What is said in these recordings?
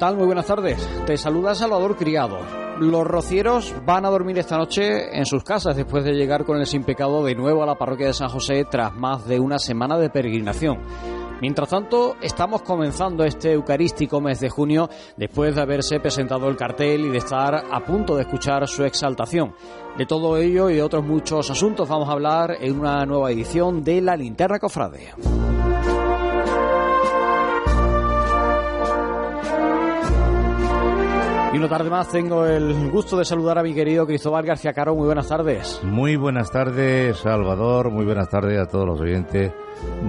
¿Qué tal? Muy buenas tardes. Te saluda Salvador Criado. Los rocieros van a dormir esta noche en sus casas después de llegar con el sin pecado de nuevo a la parroquia de San José tras más de una semana de peregrinación. Mientras tanto, estamos comenzando este eucarístico mes de junio después de haberse presentado el cartel y de estar a punto de escuchar su exaltación. De todo ello y de otros muchos asuntos vamos a hablar en una nueva edición de La Linterna Cofrade. Y una tarde más tengo el gusto de saludar a mi querido Cristóbal García Caro. Muy buenas tardes. Muy buenas tardes, Salvador. Muy buenas tardes a todos los oyentes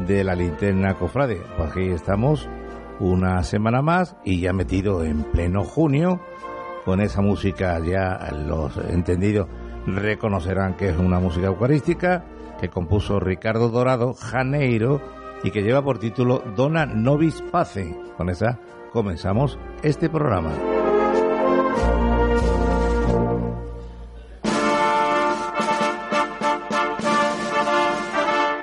de la linterna Cofrade. Pues aquí estamos una semana más y ya metido en pleno junio con esa música ya los entendidos reconocerán que es una música eucarística que compuso Ricardo Dorado Janeiro y que lleva por título Dona Nobis Pace. Con esa comenzamos este programa.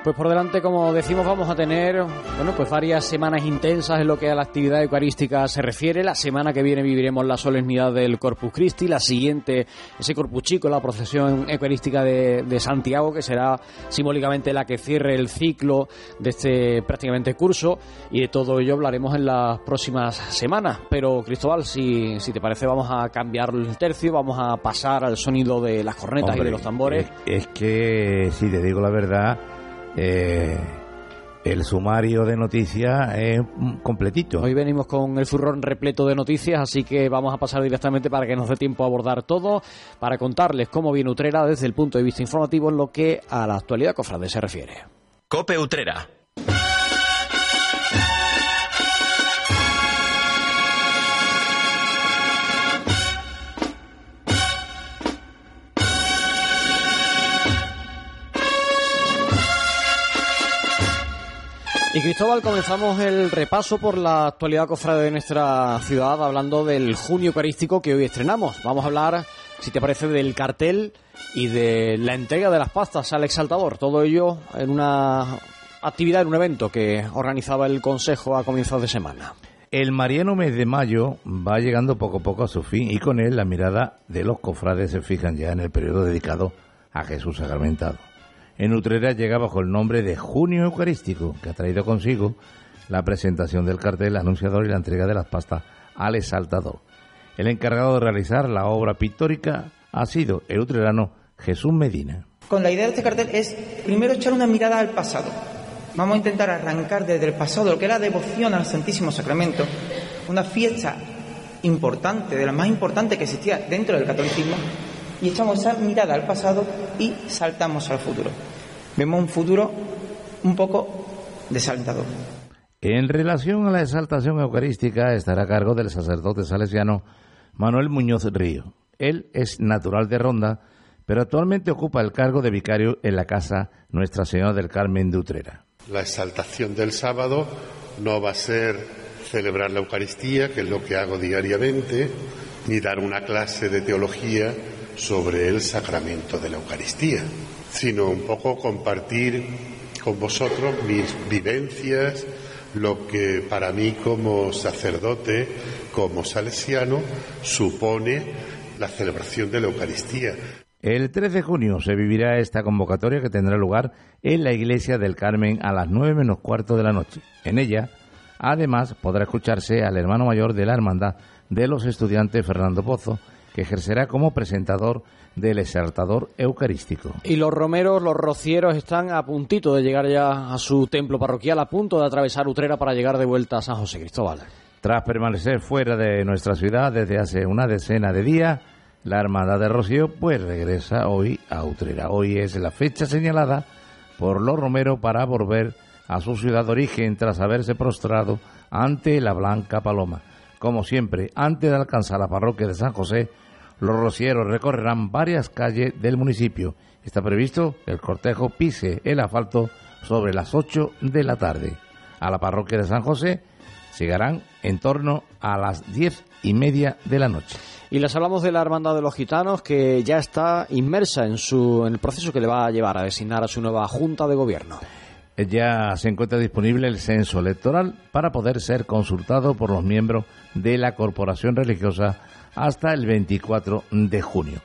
Pues por delante, como decimos, vamos a tener bueno, pues varias semanas intensas en lo que a la actividad eucarística se refiere. La semana que viene viviremos la solemnidad del Corpus Christi, la siguiente ese Corpus Chico, la procesión eucarística de, de Santiago, que será simbólicamente la que cierre el ciclo de este prácticamente curso y de todo ello hablaremos en las próximas semanas. Pero Cristóbal, si, si te parece, vamos a cambiar el tercio, vamos a pasar al sonido de las cornetas Hombre, y de los tambores. Es, es que, si te digo la verdad, eh, el sumario de noticias es completito. Hoy venimos con el furrón repleto de noticias, así que vamos a pasar directamente para que nos dé tiempo a abordar todo, para contarles cómo viene Utrera desde el punto de vista informativo en lo que a la actualidad cofrade se refiere. Cope Utrera. Y Cristóbal, comenzamos el repaso por la actualidad cofrade de nuestra ciudad, hablando del junio eucarístico que hoy estrenamos. Vamos a hablar, si te parece, del cartel y de la entrega de las pastas al exaltador. Todo ello en una actividad, en un evento que organizaba el Consejo a comienzos de semana. El mariano mes de mayo va llegando poco a poco a su fin y con él la mirada de los cofrades se fijan ya en el periodo dedicado a Jesús sacramentado. En Utrera llega bajo el nombre de Junio Eucarístico, que ha traído consigo la presentación del cartel anunciador y la entrega de las pastas al exaltador. El encargado de realizar la obra pictórica ha sido el utrerano Jesús Medina. Con la idea de este cartel es primero echar una mirada al pasado. Vamos a intentar arrancar desde el pasado lo que es la devoción al Santísimo Sacramento, una fiesta importante, de las más importantes que existía dentro del catolicismo, y echamos esa mirada al pasado y saltamos al futuro. Vemos un futuro un poco desalentador. En relación a la exaltación eucarística estará a cargo del sacerdote salesiano Manuel Muñoz Río. Él es natural de Ronda, pero actualmente ocupa el cargo de vicario en la casa Nuestra Señora del Carmen de Utrera. La exaltación del sábado no va a ser celebrar la Eucaristía, que es lo que hago diariamente, ni dar una clase de teología sobre el sacramento de la Eucaristía, sino un poco compartir con vosotros mis vivencias, lo que para mí como sacerdote, como salesiano, supone la celebración de la Eucaristía. El 3 de junio se vivirá esta convocatoria que tendrá lugar en la iglesia del Carmen a las 9 menos cuarto de la noche. En ella, además, podrá escucharse al hermano mayor de la Hermandad de los Estudiantes, Fernando Pozo, que ejercerá como presentador del exaltador eucarístico. Y los romeros, los rocieros, están a puntito de llegar ya a su templo parroquial, a punto de atravesar Utrera para llegar de vuelta a San José Cristóbal. Tras permanecer fuera de nuestra ciudad desde hace una decena de días, la Hermandad de Rocío pues regresa hoy a Utrera. Hoy es la fecha señalada por los romeros para volver a su ciudad de origen tras haberse prostrado ante la Blanca Paloma. Como siempre, antes de alcanzar la parroquia de San José, los rocieros recorrerán varias calles del municipio. Está previsto que el cortejo pise el asfalto sobre las 8 de la tarde. A la parroquia de San José llegarán en torno a las diez y media de la noche. Y les hablamos de la Hermandad de los Gitanos, que ya está inmersa en, su, en el proceso que le va a llevar a designar a su nueva Junta de Gobierno. ya se encuentra disponible el censo electoral para poder ser consultado por los miembros de la corporación religiosa hasta el 24 de junio.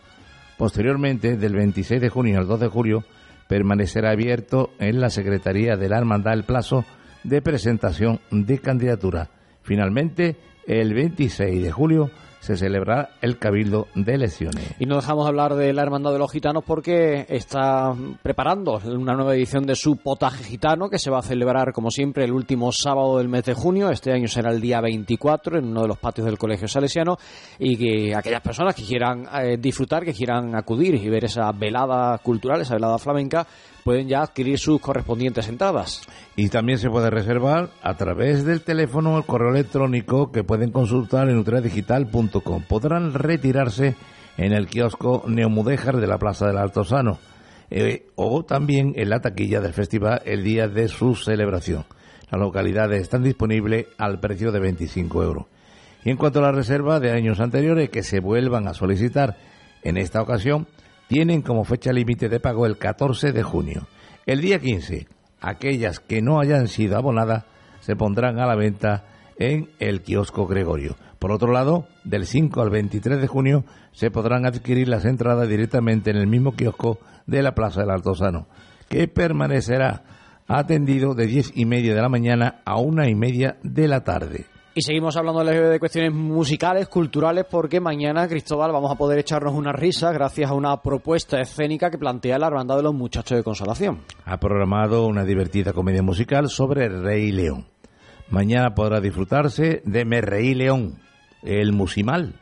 Posteriormente, del 26 de junio al 2 de julio, permanecerá abierto en la Secretaría de la Hermandad el plazo de presentación de candidatura. Finalmente, el 26 de julio se celebrará el Cabildo de Elecciones. Y no dejamos de hablar de la Hermandad de los Gitanos porque está preparando una nueva edición de su potaje gitano que se va a celebrar, como siempre, el último sábado del mes de junio. Este año será el día 24 en uno de los patios del Colegio Salesiano y que aquellas personas que quieran eh, disfrutar, que quieran acudir y ver esa velada cultural, esa velada flamenca, pueden ya adquirir sus correspondientes entradas. Y también se puede reservar a través del teléfono o el correo electrónico que pueden consultar en utredigital.com. Podrán retirarse en el kiosco Neomudéjar de la Plaza del Alto Sano eh, o también en la taquilla del festival el día de su celebración. Las localidades están disponibles al precio de 25 euros. Y en cuanto a la reserva de años anteriores que se vuelvan a solicitar en esta ocasión, tienen como fecha límite de pago el 14 de junio. El día 15, aquellas que no hayan sido abonadas se pondrán a la venta en el kiosco Gregorio. Por otro lado, del 5 al 23 de junio se podrán adquirir las entradas directamente en el mismo kiosco de la Plaza del Altozano, que permanecerá atendido de 10 y media de la mañana a una y media de la tarde. Y seguimos hablando de cuestiones musicales, culturales, porque mañana, Cristóbal, vamos a poder echarnos una risa gracias a una propuesta escénica que plantea la Hermandad de los Muchachos de Consolación. Ha programado una divertida comedia musical sobre Rey León. Mañana podrá disfrutarse de Me Rey León, el musimal.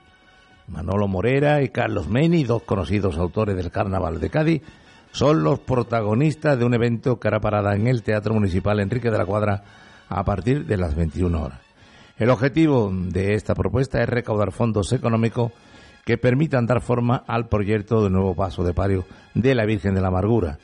Manolo Morera y Carlos Meni, dos conocidos autores del Carnaval de Cádiz, son los protagonistas de un evento que hará parada en el Teatro Municipal Enrique de la Cuadra a partir de las 21 horas. El objetivo de esta propuesta es recaudar fondos económicos que permitan dar forma al proyecto de nuevo paso de pario de la Virgen de la Amargura.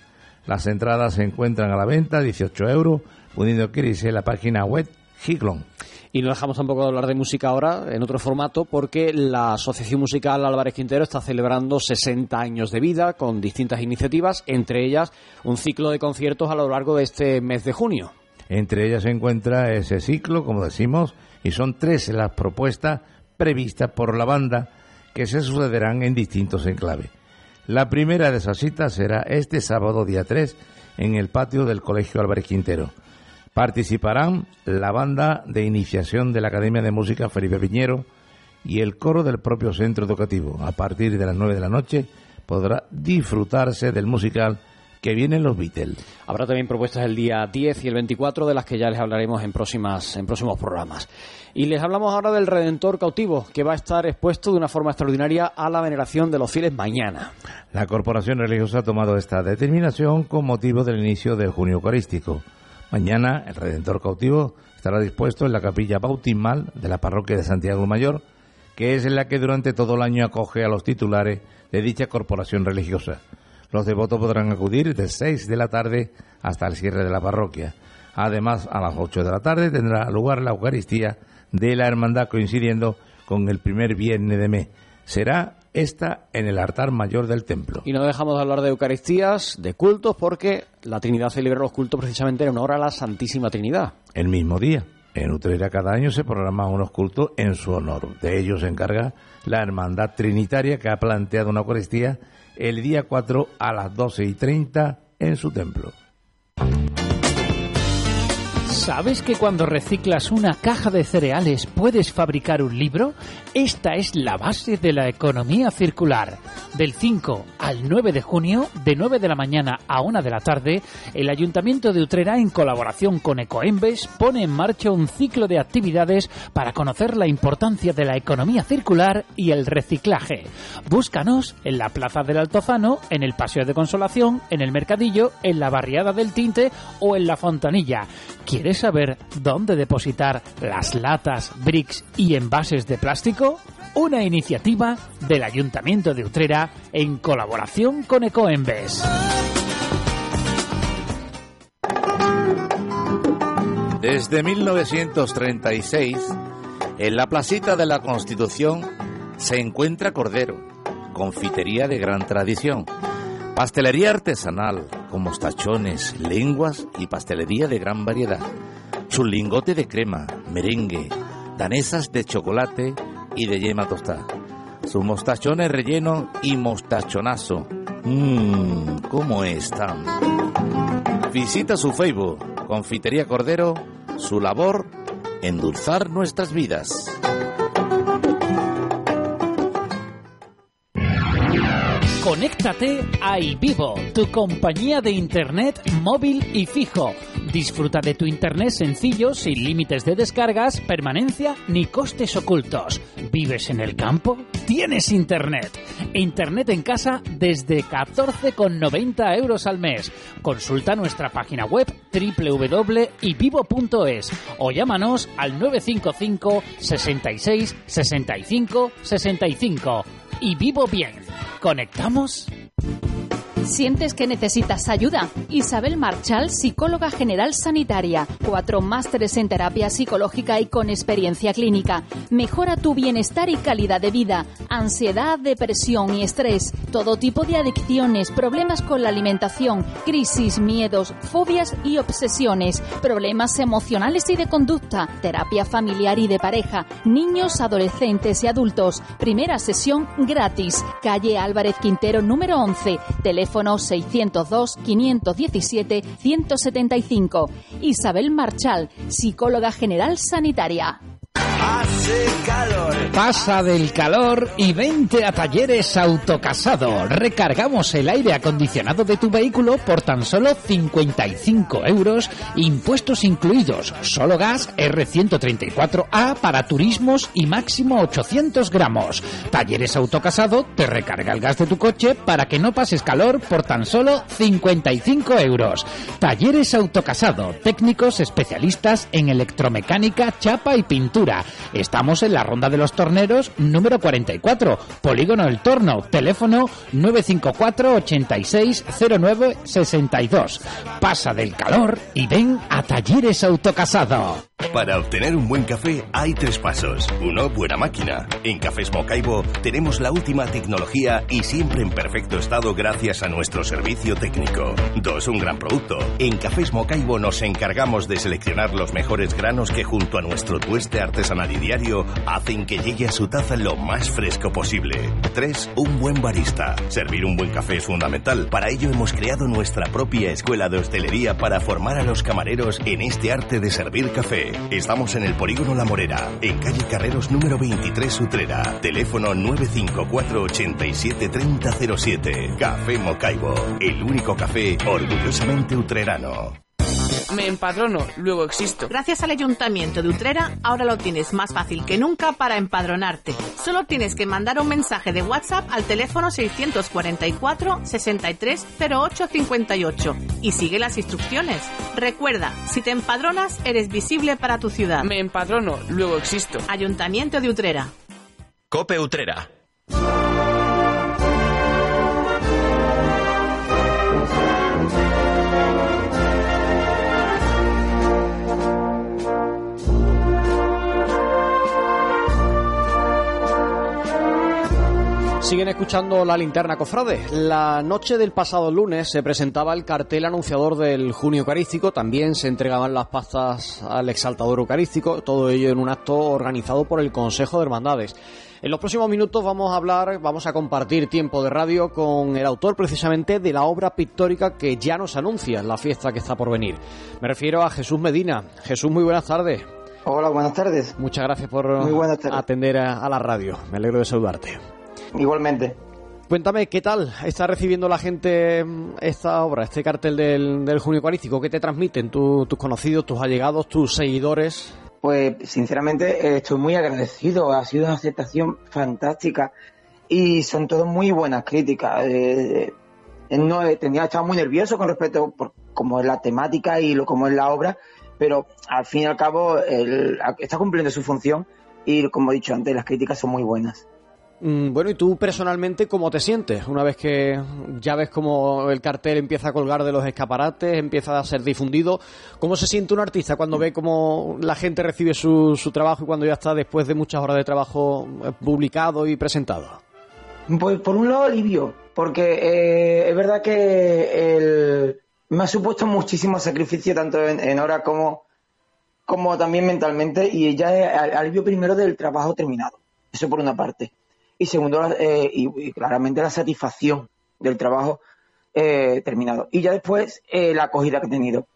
Las entradas se encuentran a la venta, 18 euros, pudiendo adquirirse en la página web Giglon. Y no dejamos tampoco de hablar de música ahora, en otro formato, porque la Asociación Musical Álvarez Quintero está celebrando 60 años de vida con distintas iniciativas, entre ellas un ciclo de conciertos a lo largo de este mes de junio. Entre ellas se encuentra ese ciclo, como decimos, y son tres las propuestas previstas por la banda que se sucederán en distintos enclaves. La primera de esas citas será este sábado día 3 en el patio del Colegio Álvarez Quintero. Participarán la banda de iniciación de la Academia de Música Felipe Piñero y el coro del propio centro educativo. A partir de las 9 de la noche podrá disfrutarse del musical que vienen los Beatles. Habrá también propuestas el día 10 y el 24 de las que ya les hablaremos en próximas en próximos programas. Y les hablamos ahora del Redentor cautivo, que va a estar expuesto de una forma extraordinaria a la veneración de los fieles mañana. La corporación religiosa ha tomado esta determinación con motivo del inicio del junio eucarístico. Mañana el Redentor cautivo estará dispuesto en la capilla bautismal de la parroquia de Santiago Mayor, que es en la que durante todo el año acoge a los titulares de dicha corporación religiosa. Los devotos podrán acudir de 6 de la tarde hasta el cierre de la parroquia. Además, a las 8 de la tarde tendrá lugar la Eucaristía de la Hermandad coincidiendo con el primer viernes de mes. Será esta en el altar mayor del templo. Y no dejamos de hablar de Eucaristías, de cultos, porque la Trinidad celebra los cultos precisamente en honor a la Santísima Trinidad. El mismo día. En Utrera cada año se programan unos cultos en su honor. De ellos se encarga la Hermandad Trinitaria que ha planteado una Eucaristía el día 4 a las 12 y 30 en su templo. ¿Sabes que cuando reciclas una caja de cereales puedes fabricar un libro? Esta es la base de la economía circular. Del 5 al 9 de junio, de 9 de la mañana a 1 de la tarde, el Ayuntamiento de Utrera, en colaboración con Ecoembes, pone en marcha un ciclo de actividades para conocer la importancia de la economía circular y el reciclaje. Búscanos en la Plaza del Altozano, en el Paseo de Consolación, en el Mercadillo, en la Barriada del Tinte o en la Fontanilla. ¿Quieres saber dónde depositar las latas, bricks y envases de plástico? Una iniciativa del Ayuntamiento de Utrera en colaboración con Ecoembes. Desde 1936, en la placita de la Constitución se encuentra Cordero, confitería de gran tradición, pastelería artesanal, con mostachones, lenguas y pastelería de gran variedad. Su lingote de crema, merengue, danesas de chocolate y de yema tostada. Sus mostachones relleno y mostachonazo. Mmm, ¿cómo están? Visita su Facebook, Confitería Cordero, su labor, endulzar nuestras vidas. Conéctate a iVivo, tu compañía de internet móvil y fijo. Disfruta de tu internet sencillo, sin límites de descargas, permanencia ni costes ocultos. ¿Vives en el campo? Tienes internet. Internet en casa desde 14,90 euros al mes. Consulta nuestra página web www.ivivo.es o llámanos al 955 66 65 65 y vivo bien. ¿Conectamos? ¿Sientes que necesitas ayuda? Isabel Marchal, psicóloga general sanitaria. Cuatro másteres en terapia psicológica y con experiencia clínica. Mejora tu bienestar y calidad de vida. Ansiedad, depresión y estrés. Todo tipo de adicciones, problemas con la alimentación, crisis, miedos, fobias y obsesiones. Problemas emocionales y de conducta. Terapia familiar y de pareja. Niños, adolescentes y adultos. Primera sesión gratis. Calle Álvarez Quintero número 11. Teléfono 602-517-175. Isabel Marchal, psicóloga general sanitaria. Pasa del calor y vente a Talleres Autocasado. Recargamos el aire acondicionado de tu vehículo por tan solo 55 euros, impuestos incluidos, solo gas R134A para turismos y máximo 800 gramos. Talleres Autocasado te recarga el gas de tu coche para que no pases calor por tan solo 55 euros. Talleres Autocasado, técnicos especialistas en electromecánica, chapa y pintura. Estamos en la Ronda de los Torneros número 44, Polígono El Torno, teléfono 954 8609 62. Pasa del calor y ven a Talleres Autocasado. Para obtener un buen café hay tres pasos. Uno, buena máquina. En Cafés Mocaibo tenemos la última tecnología y siempre en perfecto estado gracias a nuestro servicio técnico. Dos, un gran producto. En Cafés Mocaibo nos encargamos de seleccionar los mejores granos que junto a nuestro tueste artesanal y hacen que llegue a su taza lo más fresco posible. Tres, un buen barista. Servir un buen café es fundamental. Para ello hemos creado nuestra propia escuela de hostelería para formar a los camareros en este arte de servir café. Estamos en el Polígono La Morera, en calle Carreros número 23 Utrera. Teléfono 954 87 3007. Café Mocaibo, el único café orgullosamente utrerano. Me empadrono, luego existo. Gracias al Ayuntamiento de Utrera, ahora lo tienes más fácil que nunca para empadronarte. Solo tienes que mandar un mensaje de WhatsApp al teléfono 644 630858 y sigue las instrucciones. Recuerda, si te empadronas, eres visible para tu ciudad. Me empadrono, luego existo. Ayuntamiento de Utrera. Cope Utrera. Siguen escuchando la linterna cofrade. La noche del pasado lunes se presentaba el cartel anunciador del junio eucarístico. También se entregaban las pastas al exaltador eucarístico. Todo ello en un acto organizado por el Consejo de Hermandades. En los próximos minutos vamos a hablar, vamos a compartir tiempo de radio con el autor precisamente de la obra pictórica que ya nos anuncia la fiesta que está por venir. Me refiero a Jesús Medina. Jesús, muy buenas tardes. Hola, buenas tardes. Muchas gracias por tardes. atender a, a la radio. Me alegro de saludarte. Igualmente. Cuéntame, ¿qué tal está recibiendo la gente mm, esta obra, este cartel del, del Junio Eucarístico? ¿Qué te transmiten tu- tus conocidos, tus allegados, tus seguidores? Pues sinceramente estoy muy agradecido. Ha sido una aceptación fantástica y son todas muy buenas críticas. Eh, eh, no eh, tenía estaba muy nervioso con respecto por cómo es la temática y lo como es la obra, pero al fin y al cabo está cumpliendo su función y como he dicho antes las críticas son muy buenas. Mm, Bueno, ¿y tú personalmente cómo te sientes? Una vez que ya ves cómo el cartel empieza a colgar de los escaparates, empieza a ser difundido, ¿cómo se siente un artista cuando ve cómo la gente recibe su, su trabajo y cuando ya está después de muchas horas de trabajo eh, publicado y presentado? Pues por un lado alivio, porque eh, es verdad que el, me ha supuesto muchísimo sacrificio tanto en, horas como, como también mentalmente y ya alivio primero del trabajo terminado, eso por una parte. Y segundo, eh, y, claramente la satisfacción del trabajo eh, terminado. Y ya después eh, la acogida que he tenido.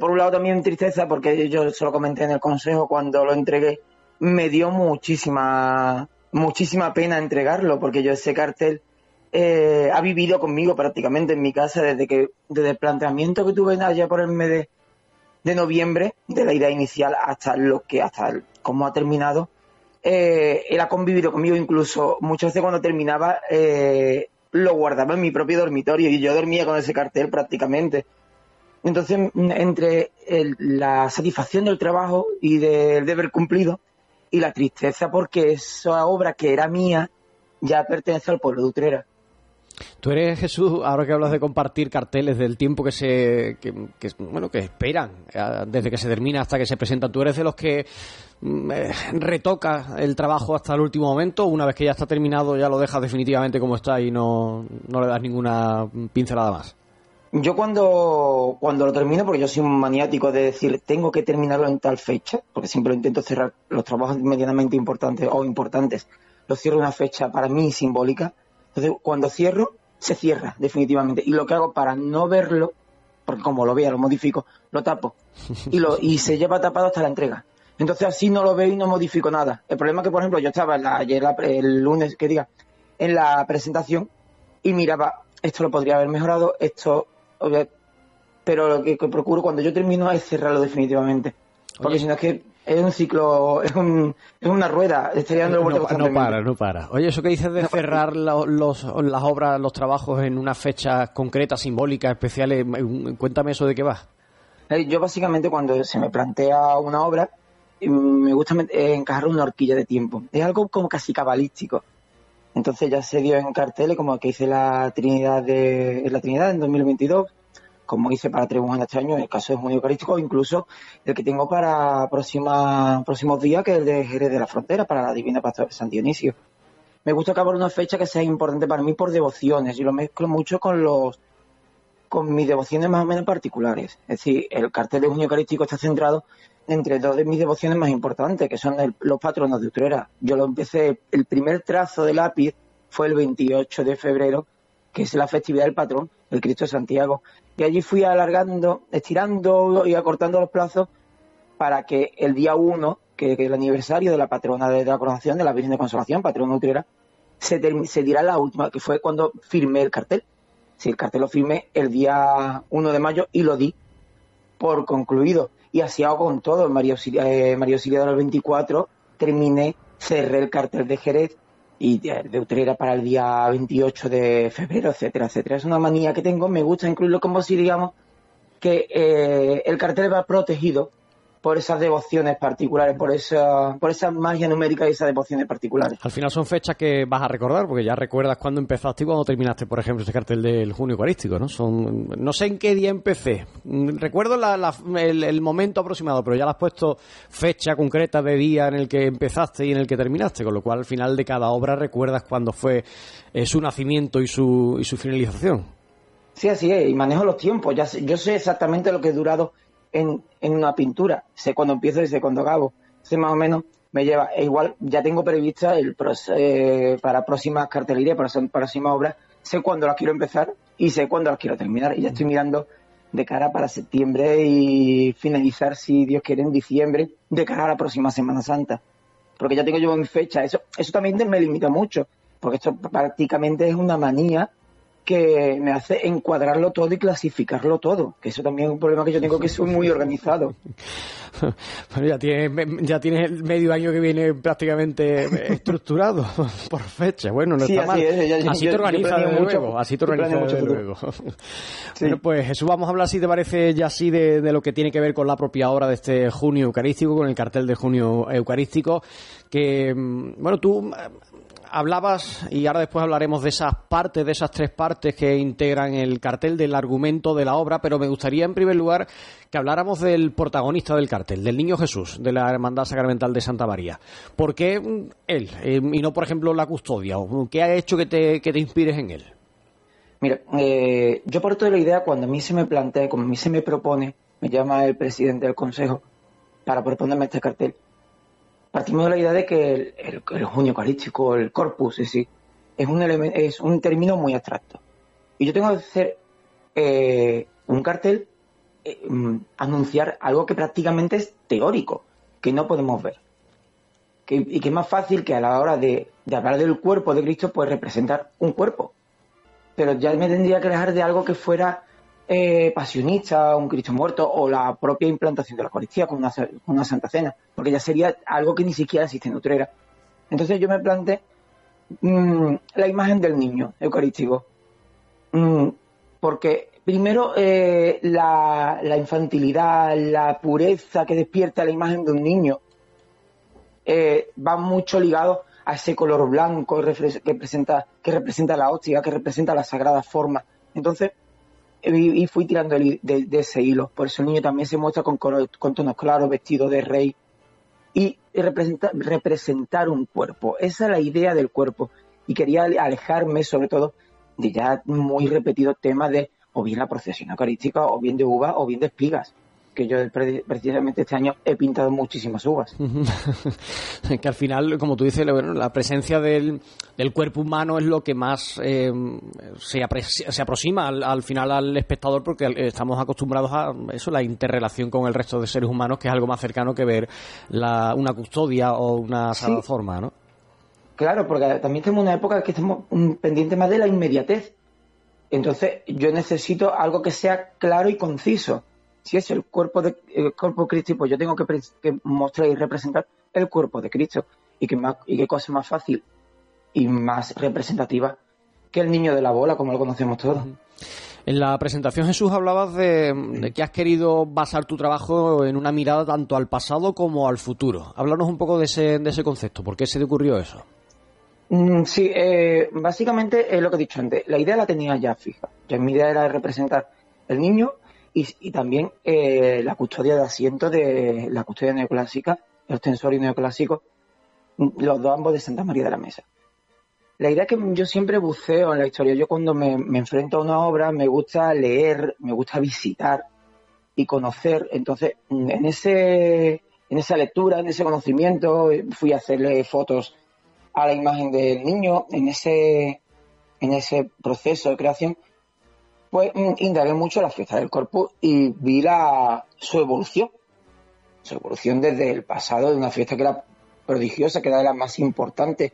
Por un lado también tristeza, porque yo se lo comenté en el consejo cuando lo entregué, me dio muchísima, muchísima pena entregarlo, porque yo ese cartel ha vivido conmigo prácticamente en mi casa desde que, desde el planteamiento que tuve allá por el mes de, noviembre, de la idea inicial hasta lo que, hasta cómo ha terminado. Eh, él ha convivido conmigo incluso muchas veces cuando terminaba eh, lo guardaba en mi propio dormitorio y yo dormía con ese cartel prácticamente. Entonces, mm, entre la satisfacción del trabajo y del deber cumplido y la tristeza porque esa obra que era mía ya pertenece al pueblo de Utrera. Tú eres Jesús, ahora que hablas de compartir carteles del tiempo que se que, que, bueno que esperan eh, desde que se termina hasta que se presenta. Tú eres de los que mm, eh, retoca el trabajo hasta el último momento. Una vez que ya está terminado, ya lo dejas definitivamente como está y no, no le das ninguna pincelada más. Yo cuando, cuando lo termino, porque yo soy un maniático de decir tengo que terminarlo en tal fecha, porque siempre intento cerrar los trabajos medianamente importantes o importantes, los cierro en una fecha para mí simbólica. Entonces, cuando cierro, se cierra definitivamente. Y lo que hago para no verlo, porque como lo vea, lo modifico, lo tapo. Y, lo, y se lleva tapado hasta la entrega. Entonces así no lo veo y no modifico nada. El problema es que, por ejemplo, yo estaba en la- ayer, la- el lunes, que diga, en la presentación y miraba, esto lo podría haber mejorado, esto... Pero lo que, que procuro cuando yo termino es cerrarlo definitivamente. Porque Oye. si no es que es un ciclo, es, un, es una rueda, estaría dando No, vueltas no constantemente. para, no para. Oye, eso que dices de cerrar lo- los, las obras, los trabajos en unas fechas concretas, simbólicas, especiales, mm, cuéntame eso de qué va. Eh, Yo básicamente cuando se me plantea una obra, eh, me gusta eh, encajar una horquilla de tiempo. Es algo como casi cabalístico. Entonces ya se dio en carteles como que hice la Trinidad de la Trinidad en 2022, como hice para Trebuján este año, en el caso de Junio Eucarístico, incluso el que tengo para próxima, próximos días, que es el de Jerez de la Frontera, para la Divina Pastora San Dionisio. Me gusta acabar una fecha que sea importante para mí por devociones y lo mezclo mucho con los con mis devociones más o menos particulares. Es decir, el cartel de Junio Eucarístico está centrado entre dos de mis devociones más importantes, que son los patronos de Utrera. Yo lo empecé, el primer trazo de lápiz fue el 28 de febrero, que es la festividad del patrón, el Cristo de Santiago. Y allí fui alargando, estirando y acortando los plazos para que el día 1, que es el aniversario de la patrona de la coronación de la Virgen de Consolación, patrona Utrera, se, se dirá la última, que fue cuando firmé el cartel. Sí, el cartel lo firmé el día 1 de mayo y lo di por concluido. Y así hago con todo. En María eh, Auxiliadora del 24 terminé, cerré el cartel de Jerez y de, Utrera para el día 28 de febrero, etcétera, etcétera. Es una manía que tengo, me gusta incluirlo como si digamos que eh, el cartel va protegido por esas devociones particulares, por esa, por esa magia numérica y esas devociones particulares. Al final son fechas que vas a recordar, porque ya recuerdas cuándo empezaste y cuándo terminaste, por ejemplo, ese cartel del junio eucarístico, ¿no? Son, no sé en qué día empecé. Recuerdo la- la- el, el momento aproximado, pero ya le has puesto fecha concreta de día en el que empezaste y en el que terminaste, con lo cual al final de cada obra recuerdas cuándo fue eh, su nacimiento y su, y su finalización. Sí, así es, y manejo los tiempos. Ya sé- yo sé exactamente lo que he durado en, en una pintura. Sé cuándo empiezo y sé cuándo acabo. Sé más o menos, me lleva. E igual ya tengo prevista el eh, para próximas cartelerías, para próximas obras. Sé cuándo las quiero empezar y sé cuándo las quiero terminar. Y ya estoy mirando de cara para septiembre y finalizar, si Dios quiere, en diciembre, de cara a la próxima Semana Santa. Porque ya tengo yo mi fecha. Eso, eso también me limita mucho, porque esto prácticamente es una manía que me hace encuadrarlo todo y clasificarlo todo, que eso también es un problema que yo tengo que soy muy organizado. Bueno, ya tienes, ya tienes el medio año que viene prácticamente estructurado por fecha. Bueno, no Sí, está así mal. es, yo- así yo- te organizas, desde mucho- luego. Así te organizas, mucho desde luego. futuro. Bueno, pues Jesús, vamos a hablar, si te parece, ya así de, de lo que tiene que ver con la propia hora de este junio eucarístico, con el cartel de junio eucarístico, que, mm, bueno, tú... hablabas, y ahora después hablaremos de esas partes, de esas tres partes que integran el cartel del argumento de la obra, pero me gustaría en primer lugar que habláramos del protagonista del cartel, del Niño Jesús, de la Hermandad Sacramental de Santa María. ¿Por qué él eh, y no, por ejemplo, la custodia? ¿Qué ha hecho que te, que te inspires en él? Mira, eh, yo parto de la idea cuando a mí se me plantea, como a mí se me propone, me llama el presidente del consejo para proponerme este cartel. Partimos de la idea de que el, junio eucarístico, el corpus, es, es, un es un término muy abstracto. Y yo tengo que hacer eh, un cartel, eh, mm, anunciar algo que prácticamente es teórico, que no podemos ver. y que es más fácil que a la hora de hablar del cuerpo de Cristo, pues representar un cuerpo pero ya me tendría que dejar de algo que fuera eh, pasionista, un Cristo muerto o la propia implantación de la Eucaristía con una, Santa Cena, porque ya sería algo que ni siquiera existe en Utrera. Entonces yo me planteé mm, la imagen del niño eucarístico, mm, porque primero eh, la, infantilidad, la pureza que despierta la imagen de un niño eh, va mucho ligado a ese color blanco que representa, que representa la óptica, que representa la sagrada forma. Entonces, y, fui tirando de, ese hilo. Por eso el niño también se muestra con, con tonos claros, vestido de rey. Y representa, representar un cuerpo. Esa es la idea del cuerpo. Y quería alejarme, sobre todo, de ya muy repetido tema de o bien la procesión eucarística, o bien de uva, o bien de espigas que yo precisamente este año he pintado muchísimas uvas. que al final, como tú dices, la presencia del, cuerpo humano es lo que más eh, se, se, aproxima al, final al espectador porque estamos acostumbrados a eso, la interrelación con el resto de seres humanos, que es algo más cercano que ver una custodia o una forma, ¿no? Claro, porque también tenemos una época que estamos pendientes más de la inmediatez. Entonces, yo necesito algo que sea claro y conciso si es el cuerpo de el cuerpo Cristo, pues yo tengo que, mostrar y representar el cuerpo de Cristo. Y qué, más, y qué cosa más fácil y más representativa que el niño de la bola, como lo conocemos todos. En la presentación, Jesús, hablabas de, que has querido basar tu trabajo en una mirada tanto al pasado como al futuro. Háblanos un poco de ese, de ese concepto. ¿Por qué se te ocurrió eso? Mm, sí, eh, básicamente es lo que he dicho antes. La idea la tenía ya fija. Ya mi idea era representar el niño y, también eh, la custodia de asiento de la custodia neoclásica, el ostensorio neoclásico, los dos ambos de Santa María de la Mesa. La idea que yo siempre buceo en la historia. Yo cuando me, enfrento a una obra me gusta leer, me gusta visitar y conocer. Entonces, en ese, en esa lectura, en ese conocimiento, fui a hacerle fotos a la imagen del niño, en ese, en ese proceso de creación, pues mm, indagué mucho la fiesta del corpus y vi la, su evolución. Su evolución desde el pasado de una fiesta que era prodigiosa, que era de las más importantes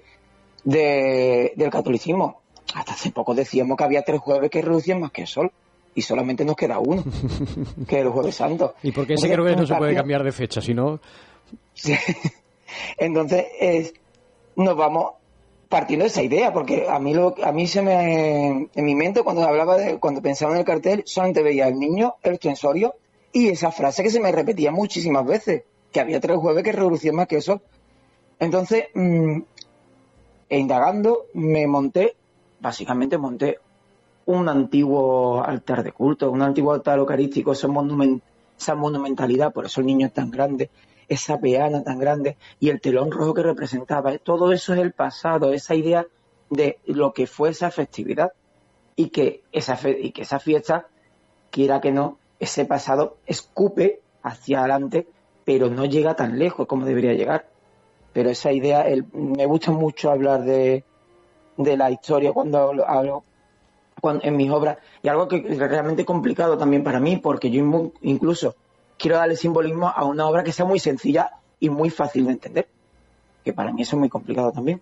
del catolicismo. Hasta hace poco decíamos que había tres jueves que reducían más que el sol. Y solamente nos queda uno, que es el jueves santo. ¿Y por qué ese creo que no se puede cambiar de fecha? Si no... Entonces, nos vamos partiendo de esa idea, porque a mí lo, a mí se me, en mi mente cuando hablaba de, cuando pensaba en el cartel, solamente veía el niño, el tensorio y esa frase que se me repetía muchísimas veces, que había tres jueves que revolución más que eso. Entonces, mm, e indagando, me monté, básicamente monté un antiguo altar de culto, un antiguo altar eucarístico, esa, esa monumentalidad, por eso el niño es tan grande, esa peana tan grande y el telón rojo que representaba. Todo eso es el pasado, esa idea de lo que fue esa festividad y que esa, y que esa fiesta, quiera que no, ese pasado escupe hacia adelante, pero no llega tan lejos como debería llegar. Pero esa idea, me gusta mucho hablar de, de la historia cuando hablo, en mis obras, y algo que es realmente complicado también para mí, porque yo incluso quiero darle simbolismo a una obra que sea muy sencilla y muy fácil de entender, que para mí eso es muy complicado también.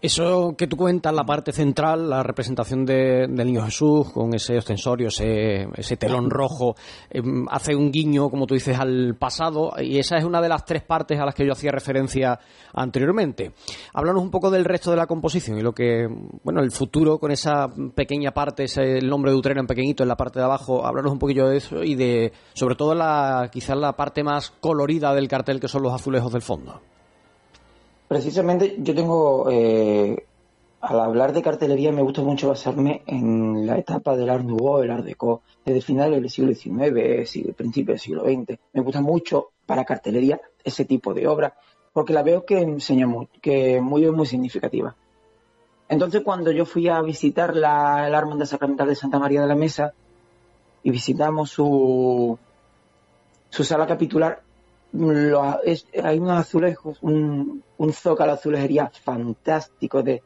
Eso que tú cuentas, la parte central, la representación del Niño Jesús con ese ostensorio, ese, telón rojo, em, hace un guiño, como tú dices, al pasado y esa es una de las tres partes a las que yo hacía referencia anteriormente. Háblanos un poco del resto de la composición y lo que, bueno, el futuro con esa pequeña parte, ese el nombre de Utrera en pequeñito en la parte de abajo, háblanos un poquillo de eso y de, sobre todo, la, quizás la parte más colorida del cartel que son los azulejos del fondo. Precisamente yo tengo, eh, al hablar de cartelería me gusta mucho basarme en la etapa del Art Nouveau, el Art Deco, desde finales del siglo XIX, principios del siglo XX. Me gusta mucho para cartelería ese tipo de obra, porque la veo que enseña muy, que muy, muy significativa. Entonces cuando yo fui a visitar la, el Armanda Sacramental de Santa María de la Mesa y visitamos su, su sala capitular, hay unos azulejos, un, un zócalo azulejería fantástico de,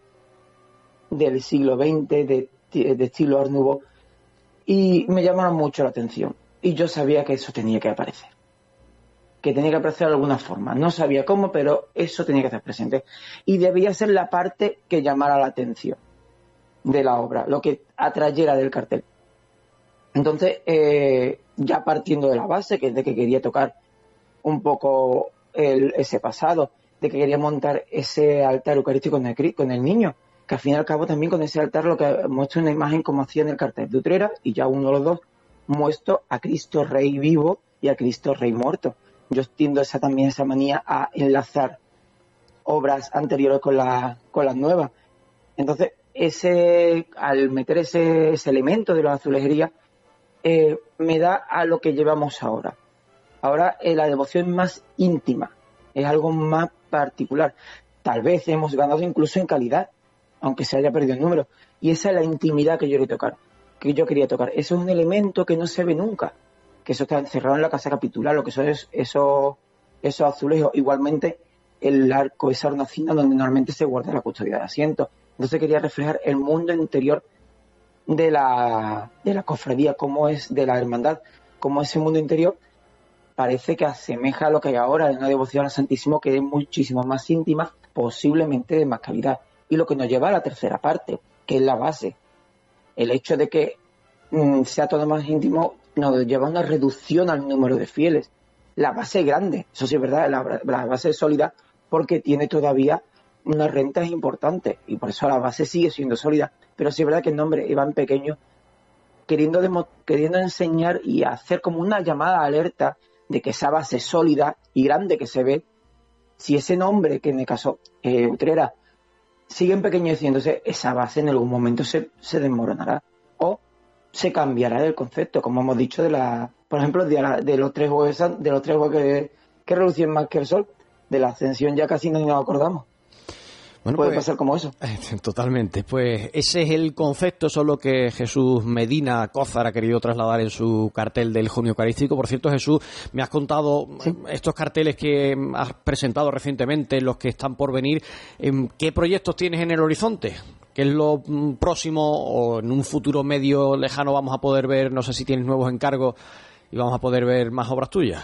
del siglo XX, de, estilo Art y me llamaron mucho la atención. Y yo sabía que eso tenía que aparecer. Que tenía que aparecer de alguna forma. No sabía cómo, pero eso tenía que estar presente. Y debía ser la parte que llamara la atención de la obra, lo que atrayera del cartel. Entonces, eh, ya partiendo de la base, que es de que quería tocar un poco ese pasado, de que quería montar ese altar eucarístico con el, con el niño, que al fin y al cabo también con ese altar lo que muestra una imagen como hacía en el cartel de Utrera, y ya uno de los dos muestro a Cristo Rey vivo y a Cristo Rey muerto. Yo tiendo esa también esa manía a enlazar obras anteriores con, la, con las nuevas. Entonces, ese, al meter ese, elemento de la azulejería, eh, me da a lo que llevamos ahora. Ahora eh, la devoción es más íntima, es algo más particular. Tal vez hemos ganado incluso en calidad, aunque se haya perdido el número. Y esa es la intimidad que yo quería tocar. Que yo quería tocar. Eso es un elemento que no se ve nunca. Que eso está encerrado en la casa capitular, lo que eso es eso, esos azulejos. Igualmente el arco, esa hornacina donde normalmente se guarda la custodia de asiento. Entonces quería reflejar el mundo interior de la, de la cofradía, cómo es de la hermandad, cómo ese mundo interior parece que asemeja a lo que hay ahora en una devoción al Santísimo que es muchísimo más íntima, posiblemente de más calidad. Y lo que nos lleva a la tercera parte, que es la base. El hecho de que mm, sea todo más íntimo nos lleva a una reducción al número de fieles. La base es grande, eso sí es verdad, la, base es sólida porque tiene todavía unas rentas importantes y por eso la base sigue siendo sólida. Pero sí es verdad que el nombre Iván Pequeño, queriendo, queriendo enseñar y hacer como una llamada alerta de que esa base sólida y grande que se ve, si ese nombre, que en el caso eh, Utrera, sigue empequeñeciéndose, esa base en algún momento se, desmoronará o se cambiará el concepto, como hemos dicho, de la, por ejemplo, de, los tres juegos, de los tres juegos que, que relucen más que el sol, de la ascensión ya casi no nos acordamos. Puede pues, pasar como eso. Totalmente. Pues ese es el concepto, solo que Jesús Medina Cózar ha querido trasladar en su cartel del junio eucarístico. Por cierto, Jesús, me has contado estos carteles que has presentado recientemente, los que están por venir. Em, ¿Qué proyectos tienes en el horizonte? ¿Qué es lo mm, próximo o en un futuro medio lejano vamos a poder ver? No sé si tienes nuevos encargos y vamos a poder ver más obras tuyas.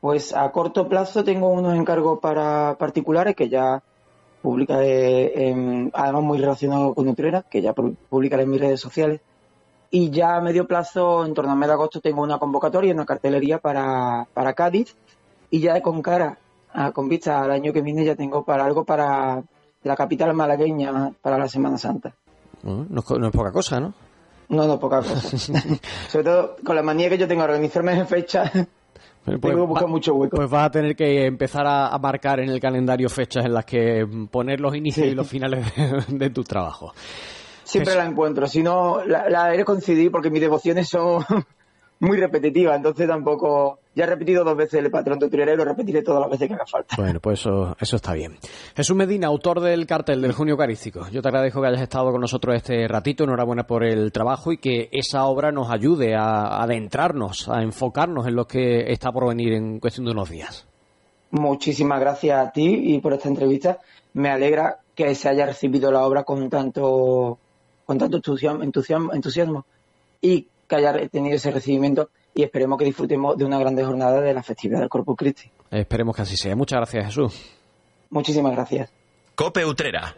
Pues a corto plazo tengo unos encargos para particulares que ya publicaré, además muy relacionado con Nutrera, que ya publicaré en mis redes sociales. Y ya a medio plazo, en torno a mes de agosto, tengo una convocatoria, una cartelería para, para Cádiz. Y ya con cara, con vista al año que viene, ya tengo para algo para la capital malagueña para la Semana Santa. No, no es poca cosa, ¿no? No, no poca cosa. Sobre todo con la manía que yo tengo de organizarme en fecha pues, pues, vas a tener que empezar a, marcar en el calendario fechas en las que poner los inicios y los finales de, tu trabajo. Siempre la encuentro, si no, la, la he coincidir porque mis devociones son muy repetitivas, entonces tampoco ya he repetido dos veces el patrón de y lo repetiré todas las veces que haga falta. Bueno, pues eso, eso está bien. Jesús Medina, autor del cartel del Junio Eucarístico. Yo te agradezco que hayas estado con nosotros este ratito. Enhorabuena por el trabajo y que esa obra nos ayude a adentrarnos, a enfocarnos en lo que está por venir en cuestión de unos días. Muchísimas gracias a ti y por esta entrevista. Me alegra que se haya recibido la obra con tanto, con tanto entusiasmo, entusiasmo y que haya tenido ese recibimiento y esperemos que disfrutemos de una grande jornada de la festividad del Corpus Christi. Esperemos que así sea. Muchas gracias, Jesús. Muchísimas gracias. Cope Utrera.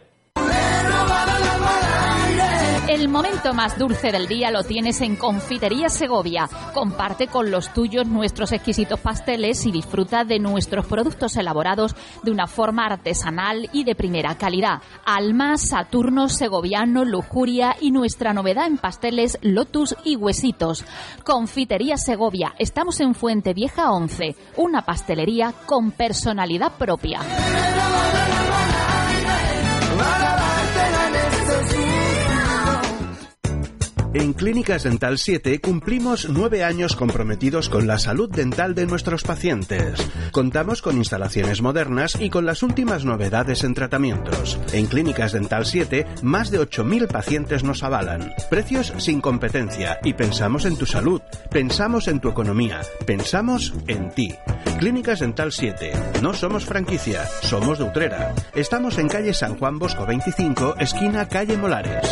El momento más dulce del día lo tienes en Confitería Segovia. Comparte con los tuyos nuestros exquisitos pasteles y disfruta de nuestros productos elaborados de una forma artesanal y de primera calidad. Alma, Saturno, Segoviano, Lujuria y nuestra novedad en pasteles Lotus y Huesitos. Confitería Segovia. Estamos en Fuente Vieja 11, una pastelería con personalidad propia. En Clínicas Dental 7 cumplimos nueve años comprometidos con la salud dental de nuestros pacientes. Contamos con instalaciones modernas y con las últimas novedades en tratamientos. En Clínicas Dental 7, más de 8.000 pacientes nos avalan. Precios sin competencia y pensamos en tu salud, pensamos en tu economía, pensamos en ti. Clínicas Dental 7. No somos franquicia, somos de Utrera. Estamos en calle San Juan Bosco 25, esquina calle Molares.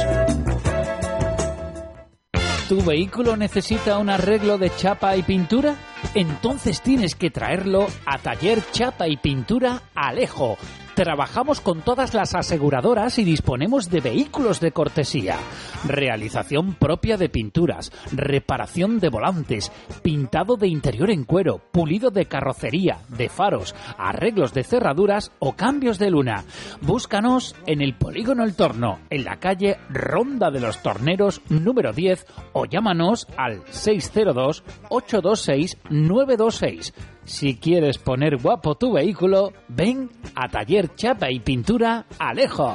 ¿Tu vehículo necesita un arreglo de chapa y pintura? Entonces tienes que traerlo a Taller Chapa y Pintura Alejo. Trabajamos con todas las aseguradoras y disponemos de vehículos de cortesía. Realización propia de pinturas, reparación de volantes, pintado de interior en cuero, pulido de carrocería, de faros, arreglos de cerraduras o cambios de luna. Búscanos en el Polígono El Torno, en la calle Ronda de los Torneros número 10 o llámanos al 602 826 926. Si quieres poner guapo tu vehículo, ven a Taller Chapa y Pintura Alejo.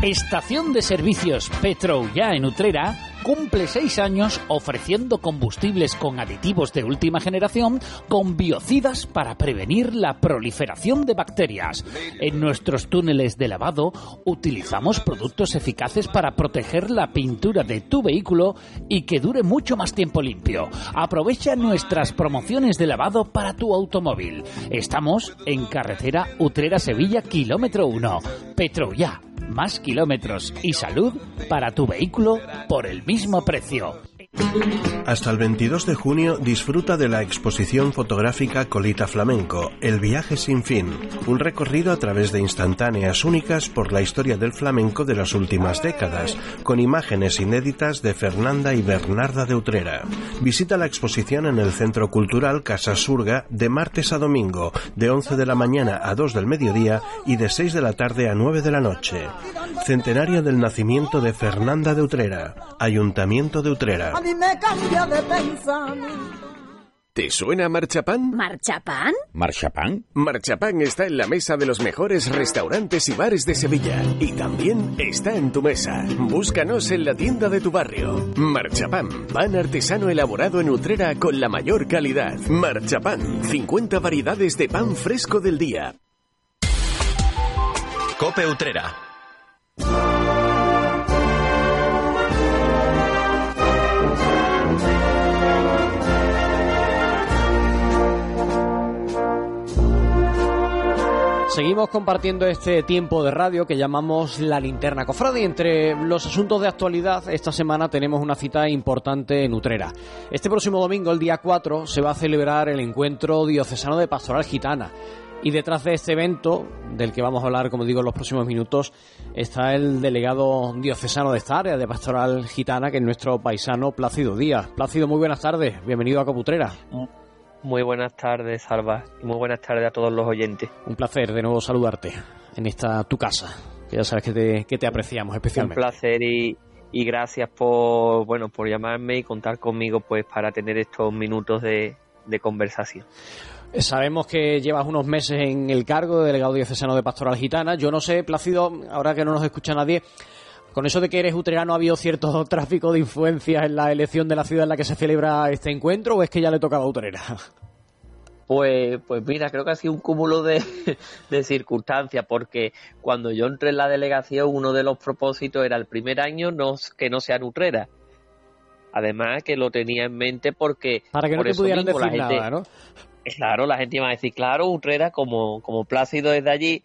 Estación de Servicios Petro ya en Utrera cumple seis años ofreciendo combustibles con aditivos de última generación con biocidas para prevenir la proliferación de bacterias. En nuestros túneles de lavado utilizamos productos eficaces para proteger la pintura de tu vehículo y que dure mucho más tiempo limpio. Aprovecha nuestras promociones de lavado para tu automóvil. Estamos en carretera Utrera-Sevilla, kilómetro 1. Petro ya más kilómetros y salud para tu vehículo por el mismo precio. Hasta el 22 de junio disfruta de la exposición fotográfica Colita Flamenco, El viaje sin fin, un recorrido a través de instantáneas únicas por la historia del flamenco de las últimas décadas, con imágenes inéditas de Fernanda y Bernarda de Utrera. Visita la exposición en el Centro Cultural Casa Surga de martes a domingo, de 11 de la mañana a 2 del mediodía y de 6 de la tarde a 9 de la noche. Centenario del nacimiento de Fernanda de Utrera, Ayuntamiento de Utrera. Me cambia de pensamiento. ¿Te suena Marchapán? ¿Marchapán? ¿Marchapán? Marchapán está en la mesa de los mejores restaurantes y bares de Sevilla. Y también está en tu mesa. Búscanos en la tienda de tu barrio. Marchapán, pan artesano elaborado en Utrera con la mayor calidad. Marchapán, 50 variedades de pan fresco del día. Cope Utrera. Seguimos compartiendo este tiempo de radio que llamamos la linterna cofrade. Entre los asuntos de actualidad, esta semana tenemos una cita importante en Utrera. Este próximo domingo, el día 4, se va a celebrar el encuentro diocesano de pastoral gitana. Y detrás de este evento, del que vamos a hablar, como digo, en los próximos minutos, está el delegado diocesano de esta área de pastoral gitana, que es nuestro paisano Plácido Díaz. Plácido, muy buenas tardes. Bienvenido a Coputrera. Muy buenas tardes, Salva, y muy buenas tardes a todos los oyentes. Un placer de nuevo saludarte en esta tu casa, que ya sabes que te, que te apreciamos especialmente. Un placer y, y gracias por bueno por llamarme y contar conmigo pues para tener estos minutos de, de conversación. Sabemos que llevas unos meses en el cargo de delegado diocesano de Pastoral Gitana. Yo no sé, Plácido, ahora que no nos escucha nadie, con eso de que eres utrerano, ¿ha habido cierto tráfico de influencia en la elección de la ciudad en la que se celebra este encuentro o es que ya le tocaba a Utrera? Pues, pues mira, creo que ha sido un cúmulo de, de, circunstancias, porque cuando yo entré en la delegación, uno de los propósitos era el primer año no, que no sea Utrera. Además que lo tenía en mente porque... Para que no te pudieran mismo decir la gente, nada, ¿no? Claro, la gente iba a decir, claro, Utrera como, como Plácido es de allí,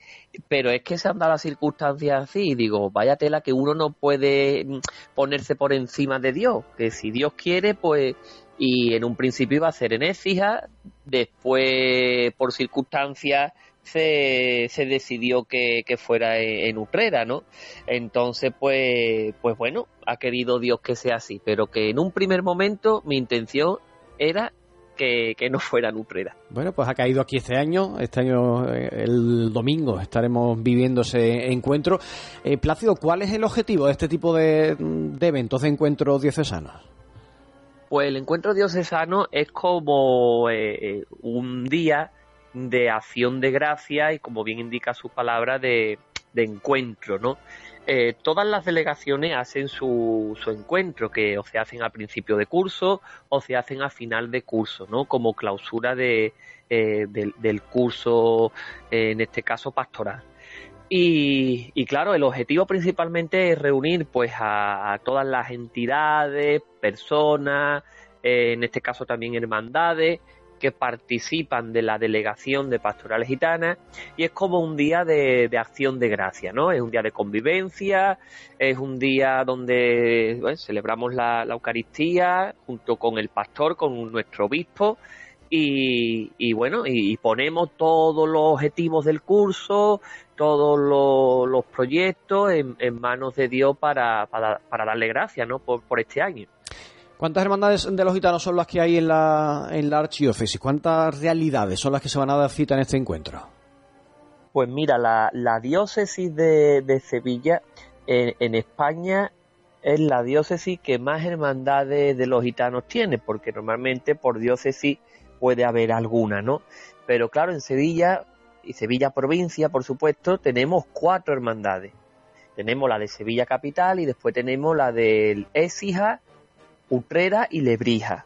pero es que se han dado las circunstancias así, y digo, vaya tela que uno no puede mm, ponerse por encima de Dios, que si Dios quiere, pues, y en un principio iba a ser en Écija, después por circunstancias se, se decidió que, que fuera en, en Utrera, ¿no? Entonces, pues, pues bueno, ha querido Dios que sea así, pero que en un primer momento mi intención era que, que no fuera en Utrera. Bueno, pues ha caído aquí este año. Este año, eh, el domingo, estaremos viviendo ese encuentro. Eh, Plácido, ¿cuál es el objetivo de este tipo de, de eventos, de encuentros diocesanos? Pues el encuentro diocesano es como eh, un día de acción de gracia y como bien indica su palabra de, de encuentro, ¿no? Eh, todas las delegaciones hacen su, su encuentro, que o se hacen al principio de curso o se hacen a final de curso, ¿no? Como clausura de, eh, del, curso, eh, en este caso pastoral. Y, y, claro, el objetivo principalmente es reunir pues a, a todas las entidades, personas, en este caso también hermandades, que participan de la delegación de pastorales gitanas y es como un día de, de acción de gracia, ¿no? Es un día de convivencia, es un día donde celebramos la, la, Eucaristía junto con el pastor, con nuestro obispo y, y bueno, y, ponemos todos los objetivos del curso, todos los, proyectos en, manos de Dios para, para, para darle gracias, ¿no? Por, por este año. ¿Cuántas hermandades de los gitanos son las que hay en la, en la archidiócesis? ¿Cuántas realidades son las que se van a dar cita en este encuentro? Pues mira, la, la diócesis de, de Sevilla en, en, España es la diócesis que más hermandades de los gitanos tiene, porque normalmente por diócesis puede haber alguna, ¿no? Pero claro, en Sevilla y Sevilla provincia, por supuesto, tenemos cuatro hermandades. Tenemos la de Sevilla capital y después tenemos la del Écija, Utrera y Lebrija.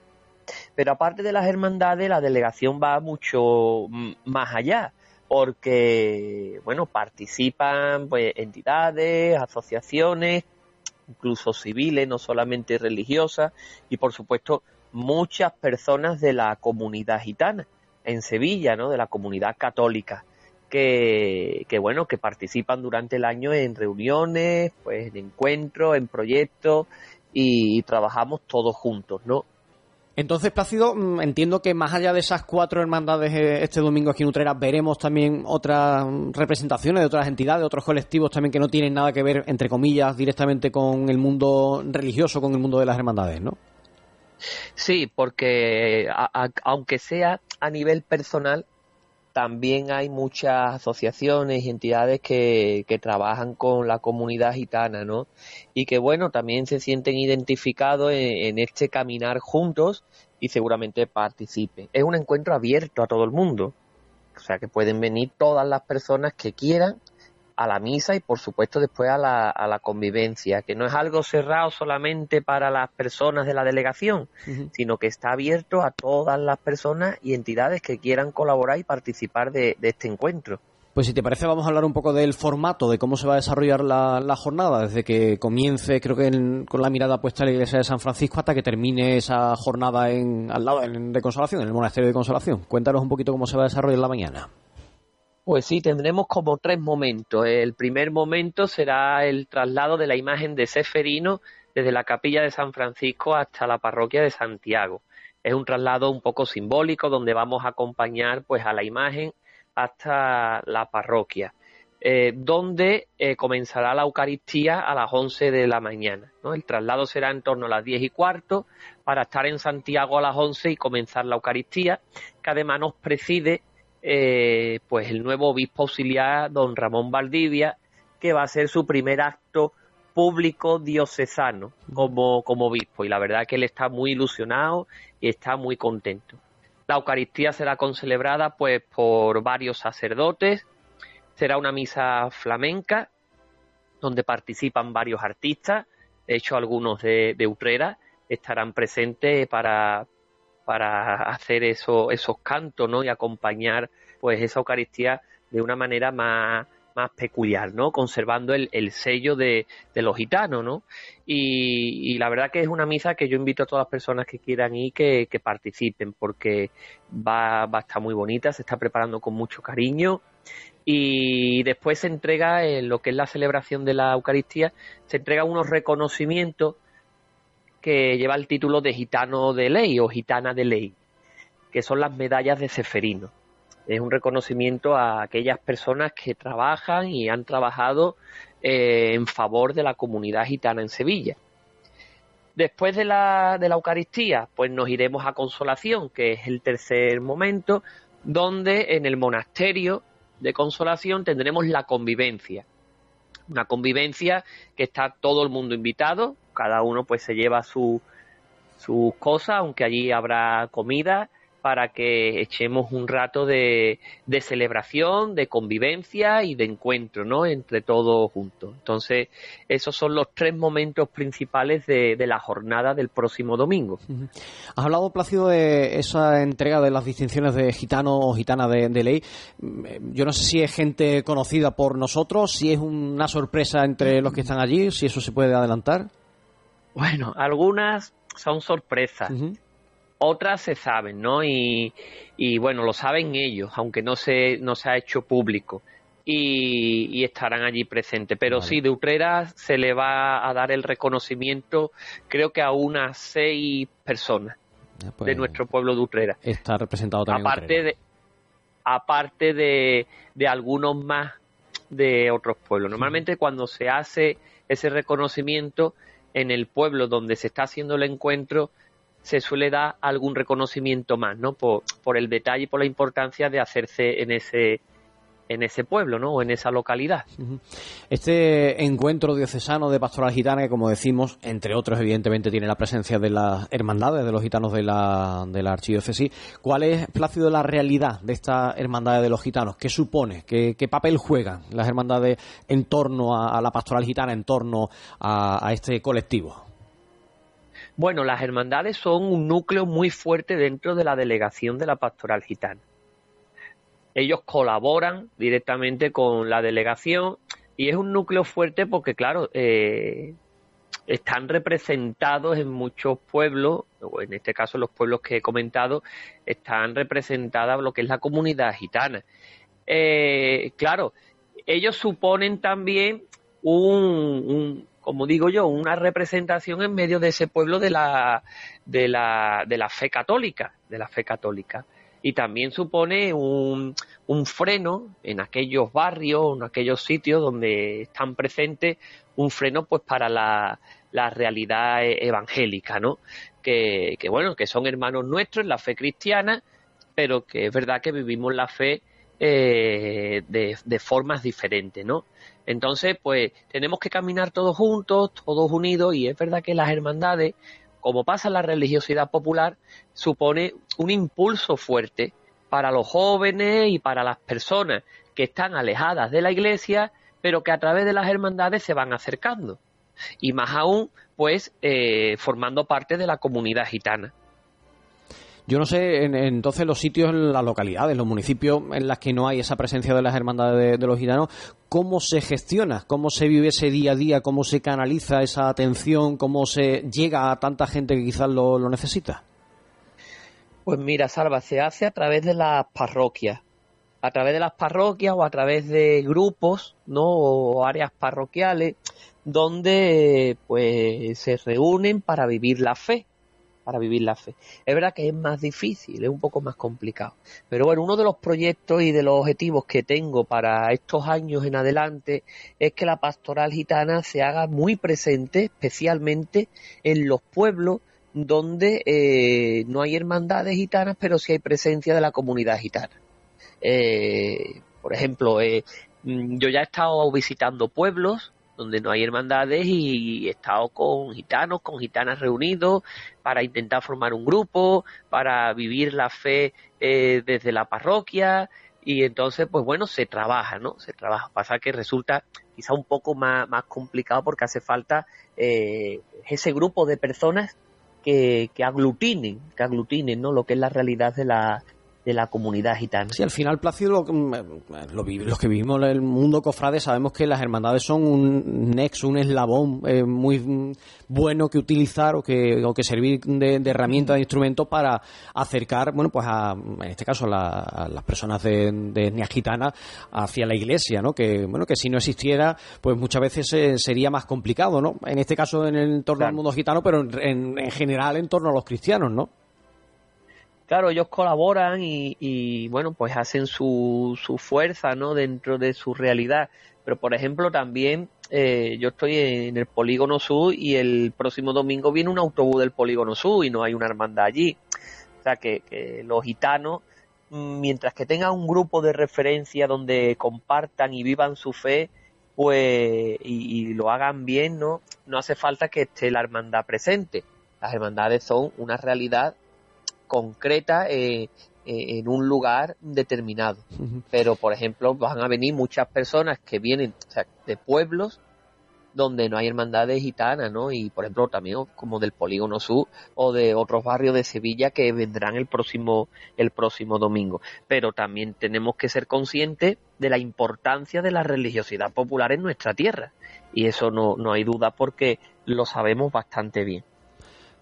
Pero aparte de las hermandades, la delegación va mucho más allá, porque, bueno, participan pues, entidades, asociaciones, incluso civiles, no solamente religiosas, y por supuesto muchas personas de la comunidad gitana en Sevilla, ¿no? De la comunidad católica. Que, que, bueno, que participan durante el año en reuniones, pues en encuentros, en proyectos y, y trabajamos todos juntos, ¿no? Entonces, Plácido, mm, entiendo que más allá de esas cuatro hermandades eh, este domingo aquí en Utrera, veremos también otras representaciones de otras entidades, de otros colectivos también que no tienen nada que ver, entre comillas, directamente con el mundo religioso, con el mundo de las hermandades, ¿no? Sí, porque a, a, aunque sea a nivel personal, también hay muchas asociaciones y entidades que, que, trabajan con la comunidad gitana, ¿no? Y que, bueno, también se sienten identificados en, en, este caminar juntos y seguramente participen. Es un encuentro abierto a todo el mundo. O sea, que pueden venir todas las personas que quieran a la misa y por supuesto después a la, a la convivencia, que no es algo cerrado solamente para las personas de la delegación, uh -huh. sino que está abierto a todas las personas y entidades que quieran colaborar y participar de, de este encuentro. Pues si te parece vamos a hablar un poco del formato, de cómo se va a desarrollar la, la jornada, desde que comience, creo que en, con la mirada puesta en la iglesia de San Francisco hasta que termine esa jornada en, al lado en, de Consolación, en el monasterio de Consolación. Cuéntanos un poquito cómo se va a desarrollar la mañana. Pues sí, tendremos como tres momentos. El primer momento será el traslado de la imagen de Seferino desde la capilla de San Francisco hasta la parroquia de Santiago. Es un traslado un poco simbólico donde vamos a acompañar pues a la imagen hasta la parroquia, eh, donde eh, comenzará la Eucaristía a las 11 de la mañana. El traslado será en torno a las 10 y cuarto para estar en Santiago a las 11 y comenzar la Eucaristía, que además nos preside eh, pues el nuevo obispo auxiliar, don Ramón Valdivia, que va a ser su primer acto público diocesano como, como obispo. Y la verdad que él está muy ilusionado y está muy contento. La Eucaristía será concelebrada pues por varios sacerdotes, será una misa flamenca donde participan varios artistas, de hecho algunos de, de Utrera estarán presentes para, para hacer eso, esos cantos ¿no? y acompañar pues esa Eucaristía de una manera más, peculiar, ¿no? Conservando el, el sello de, de, los gitanos, ¿no? Y, y, la verdad que es una misa que yo invito a todas las personas que quieran ir que, que participen, porque va, va a estar muy bonita, se está preparando con mucho cariño. Y después se entrega, en lo que es la celebración de la Eucaristía, se entrega unos reconocimientos que lleva el título de gitano de ley o gitana de ley, que son las medallas de Ceferino. Es un reconocimiento a aquellas personas que trabajan y han trabajado eh, en favor de la comunidad gitana en Sevilla. Después de la, de la Eucaristía, pues nos iremos a Consolación, que es el tercer momento, donde en el monasterio de Consolación tendremos la convivencia. Una convivencia que está todo el mundo invitado, cada uno pues se lleva su, sus cosas, aunque allí habrá comida para que echemos un rato de, de, celebración, de convivencia y de encuentro, ¿no? Entre todos juntos. Entonces, esos son los tres momentos principales de, de la jornada del próximo domingo. Has hablado, Plácido, de esa entrega de las distinciones de gitano o gitana de, de ley. Yo no sé si es gente conocida por nosotros, si es una sorpresa entre los que están allí, si eso se puede adelantar. Bueno, algunas son sorpresas otras se saben, ¿no? Y, bueno, lo saben ellos, aunque no se, no se ha hecho público. Y, estarán allí presentes. Pero sí, de Utrera se le va a dar el reconocimiento, creo que a unas seis personas pues, de nuestro pueblo de Utrera. Está representado también. Aparte de, aparte de, de algunos más de otros pueblos. Normalmente cuando se hace ese reconocimiento en el pueblo donde se está haciendo el encuentro, se suele dar algún reconocimiento más, ¿no? Por, por el detalle y por la importancia de hacerse en ese en ese pueblo, ¿no? O en esa localidad. Este encuentro diocesano de pastoral gitana, que como decimos, entre otros, evidentemente, tiene la presencia de las hermandades de los gitanos de la, de la archidiócesis. ¿Cuál es, Plácido, la realidad de esta hermandad de los gitanos? ¿Qué supone? ¿Qué, papel juegan las hermandades en torno a, la pastoral gitana, en torno a este colectivo? Bueno, las hermandades son un núcleo muy fuerte dentro de la delegación de la pastoral gitana. Ellos colaboran directamente con la delegación y es un núcleo fuerte porque, claro, eh, están representados en muchos pueblos, o en este caso los pueblos que he comentado, están representadas lo que es la comunidad gitana. Eh, claro, ellos suponen también un, como digo yo, una representación en medio de ese pueblo de la, de la, de la fe católica, de la fe católica. Y también supone un, un freno en aquellos barrios, en aquellos sitios donde están presentes, un freno pues para la, la realidad e, evangélica, ¿no? Que, que, bueno, que son hermanos nuestros en la fe cristiana, pero que es verdad que vivimos la fe eh, de, de, formas diferentes, ¿no? Entonces, pues tenemos que caminar todos juntos, todos unidos, y es verdad que las hermandades, como pasa en la religiosidad popular, supone un impulso fuerte para los jóvenes y para las personas que están alejadas de la iglesia, pero que a través de las hermandades se van acercando. Y más aún, pues, eh, formando parte de la comunidad gitana. Yo no sé, entonces los sitios, en las localidades, los municipios en las que no hay esa presencia de las hermandades de, los gitanos, ¿cómo se gestiona? ¿Cómo se vive ese día a día? ¿Cómo se canaliza esa atención? ¿Cómo se llega a tanta gente que quizás lo, necesita? Pues mira, Salva, se hace a través de las parroquias. A través de las parroquias o a través de grupos, ¿no? O áreas parroquiales donde pues se reúnen para vivir la fe para vivir la fe. Es verdad que es más difícil, es un poco más complicado. Pero bueno, uno de los proyectos y de los objetivos que tengo para estos años en adelante es que la pastoral gitana se haga muy presente, especialmente en los pueblos donde eh, no hay hermandades gitanas, pero sí hay presencia de la comunidad gitana. Eh, por ejemplo, eh, mm, yo ya he estado visitando pueblos donde no hay hermandades y he estado con gitanos, con gitanas reunidos para intentar formar un grupo, para vivir la fe eh, desde la parroquia y entonces pues bueno se trabaja, ¿no? Se trabaja. Pasa que resulta quizá un poco más, más complicado porque hace falta eh, ese grupo de personas que, que aglutinen, que aglutinen, ¿no? Lo que es la realidad de la, de la comunidad gitana. Sí, al final, Plácido, mm, lo, los que vivimos en el mundo cofrade sabemos que las hermandades son un nexo, un eslabón eh, muy mm, bueno que utilizar o que, o que servir de, herramienta, de instrumento para acercar, bueno, pues a, en este caso a, las personas de, de, etnia gitana hacia la iglesia, ¿no? Que, bueno, que si no existiera, pues muchas veces eh, sería más complicado, ¿no? En este caso en el entorno del mundo gitano, pero en, en general en torno a los cristianos, ¿no? Claro, ellos colaboran y, bueno, pues hacen su, su, fuerza, ¿no? Dentro de su realidad. Pero, por ejemplo, también eh, yo estoy en el Polígono Sur y el próximo domingo viene un autobús del Polígono Sur y no hay una hermandad allí. O sea, que, los gitanos, mientras que tengan un grupo de referencia donde compartan y vivan su fe, pues, y, y lo hagan bien, ¿no? No hace falta que esté la hermandad presente. Las hermandades son una realidad concreta eh, eh, en un lugar determinado. Pero, por ejemplo, van a venir muchas personas que vienen o sea, de pueblos donde no hay hermandades gitanas, ¿no? Y, por ejemplo, también como del Polígono Sur o de otros barrios de Sevilla que vendrán el próximo, el próximo domingo. Pero también tenemos que ser conscientes de la importancia de la religiosidad popular en nuestra tierra. Y eso no, no hay duda porque lo sabemos bastante bien.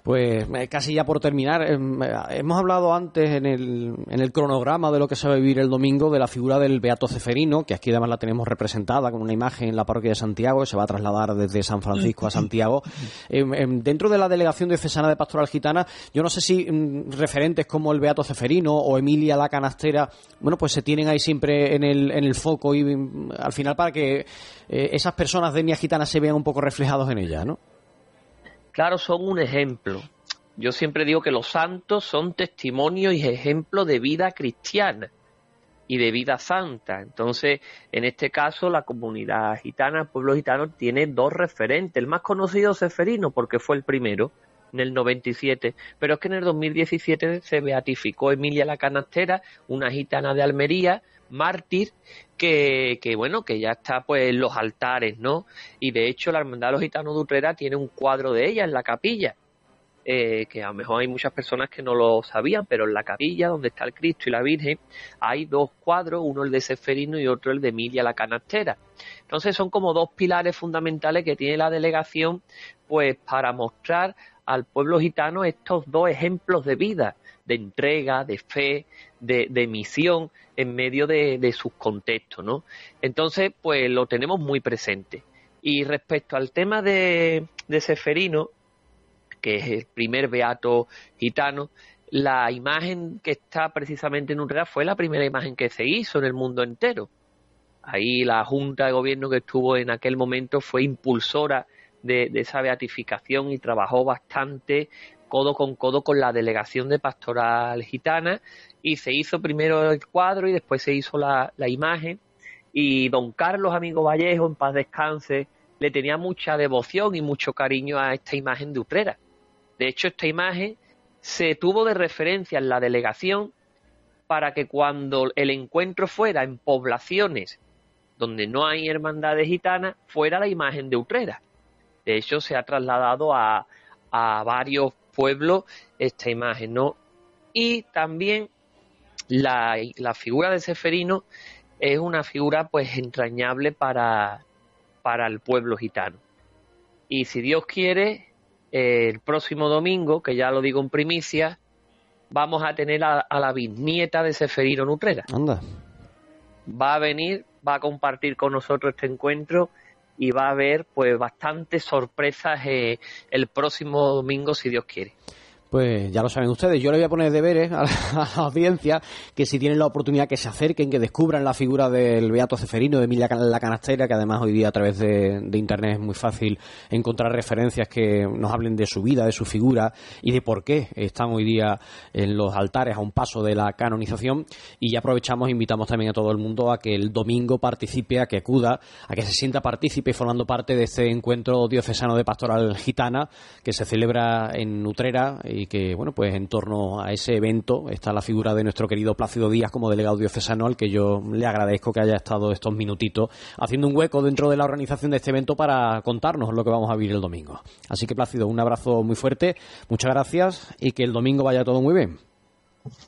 Pues eh, casi ya por terminar, em, eh, hemos hablado antes en el, en el cronograma de lo que se va a vivir el domingo de la figura del Beato Ceferino, que aquí además la tenemos representada con una imagen en la parroquia de Santiago, que se va a trasladar desde San Francisco a Santiago. Em, em, dentro de la delegación diocesana de Pastoral Gitana, yo no sé si referentes como el Beato Ceferino o Emilia la Canastera, bueno, pues se tienen ahí siempre en el, en el foco y al final para que eh, esas personas de etnia gitana se vean un poco reflejados en ella, ¿no? Claro, son un ejemplo. Yo siempre digo que los santos son testimonios y ejemplos de vida cristiana y de vida santa. Entonces, en este caso, la comunidad gitana, el pueblo gitano, tiene dos referentes. El más conocido es Seferino, porque fue el primero, en el 97, pero es que en el 2017 se beatificó Emilia la Canastera, una gitana de Almería, mártir, que, bueno, que ya está pues en los altares, ¿no? Y de hecho la Hermandad de los Gitanos de Utrera tiene un cuadro de ella en la capilla, eh, que a lo mejor hay muchas personas que no lo sabían, pero en la capilla donde está el Cristo y la Virgen hay dos cuadros, uno el de Seferino y otro el de Emilia la Canastera. Entonces son como dos pilares fundamentales que tiene la delegación pues para mostrar al pueblo gitano estos dos ejemplos de vida, de entrega, de fe, de, misión en medio de, sus contextos, ¿no? Entonces, pues lo tenemos muy presente. Y respecto al tema de, de Seferino, que es el primer beato gitano, la imagen que está precisamente en Urrea fue la primera imagen que se hizo en el mundo entero. Ahí la Junta de Gobierno que estuvo en aquel momento fue impulsora de, de, esa beatificación y trabajó bastante codo con codo con la delegación de pastoral gitana y se hizo primero el cuadro y después se hizo la, imagen y don Carlos Amigo Vallejo, en paz descanse, le tenía mucha devoción y mucho cariño a esta imagen de Utrera. De hecho, esta imagen se tuvo de referencia en la delegación para que cuando el encuentro fuera en poblaciones donde no hay hermandades gitanas, fuera la imagen de Utrera. De hecho, se ha trasladado a, a varios pueblo esta imagen, ¿no? Y también la, figura de Seferino es una figura pues entrañable para, para el pueblo gitano. Y si Dios quiere, el próximo domingo, que ya lo digo en primicia, vamos a tener a, la bisnieta de Seferino Nutrera. Anda. Va a venir, va a compartir con nosotros este encuentro y va a haber pues bastantes sorpresas eh, el próximo domingo si Dios quiere. Pues ya lo saben ustedes, yo le voy a poner deberes a la, audiencia que si tienen la oportunidad que se acerquen, que descubran la figura del Beato Ceferino, de Emilia la Canastera, que además hoy día a través de, Internet es muy fácil encontrar referencias que nos hablen de su vida, de su figura y de por qué están hoy día en los altares a un paso de la canonización. Y ya aprovechamos, e invitamos también a todo el mundo a que el domingo participe, a que acuda, a que se sienta partícipe formando parte de este encuentro diocesano de pastoral gitana que se celebra en Utrera y que, bueno, pues en torno a ese evento está la figura de nuestro querido Plácido Díaz como delegado diocesano, al que yo le agradezco que haya estado estos minutitos haciendo un hueco dentro de la organización de este evento para contarnos lo que vamos a vivir el domingo. Así que, Plácido, un abrazo muy fuerte, muchas gracias y que el domingo vaya todo muy bien.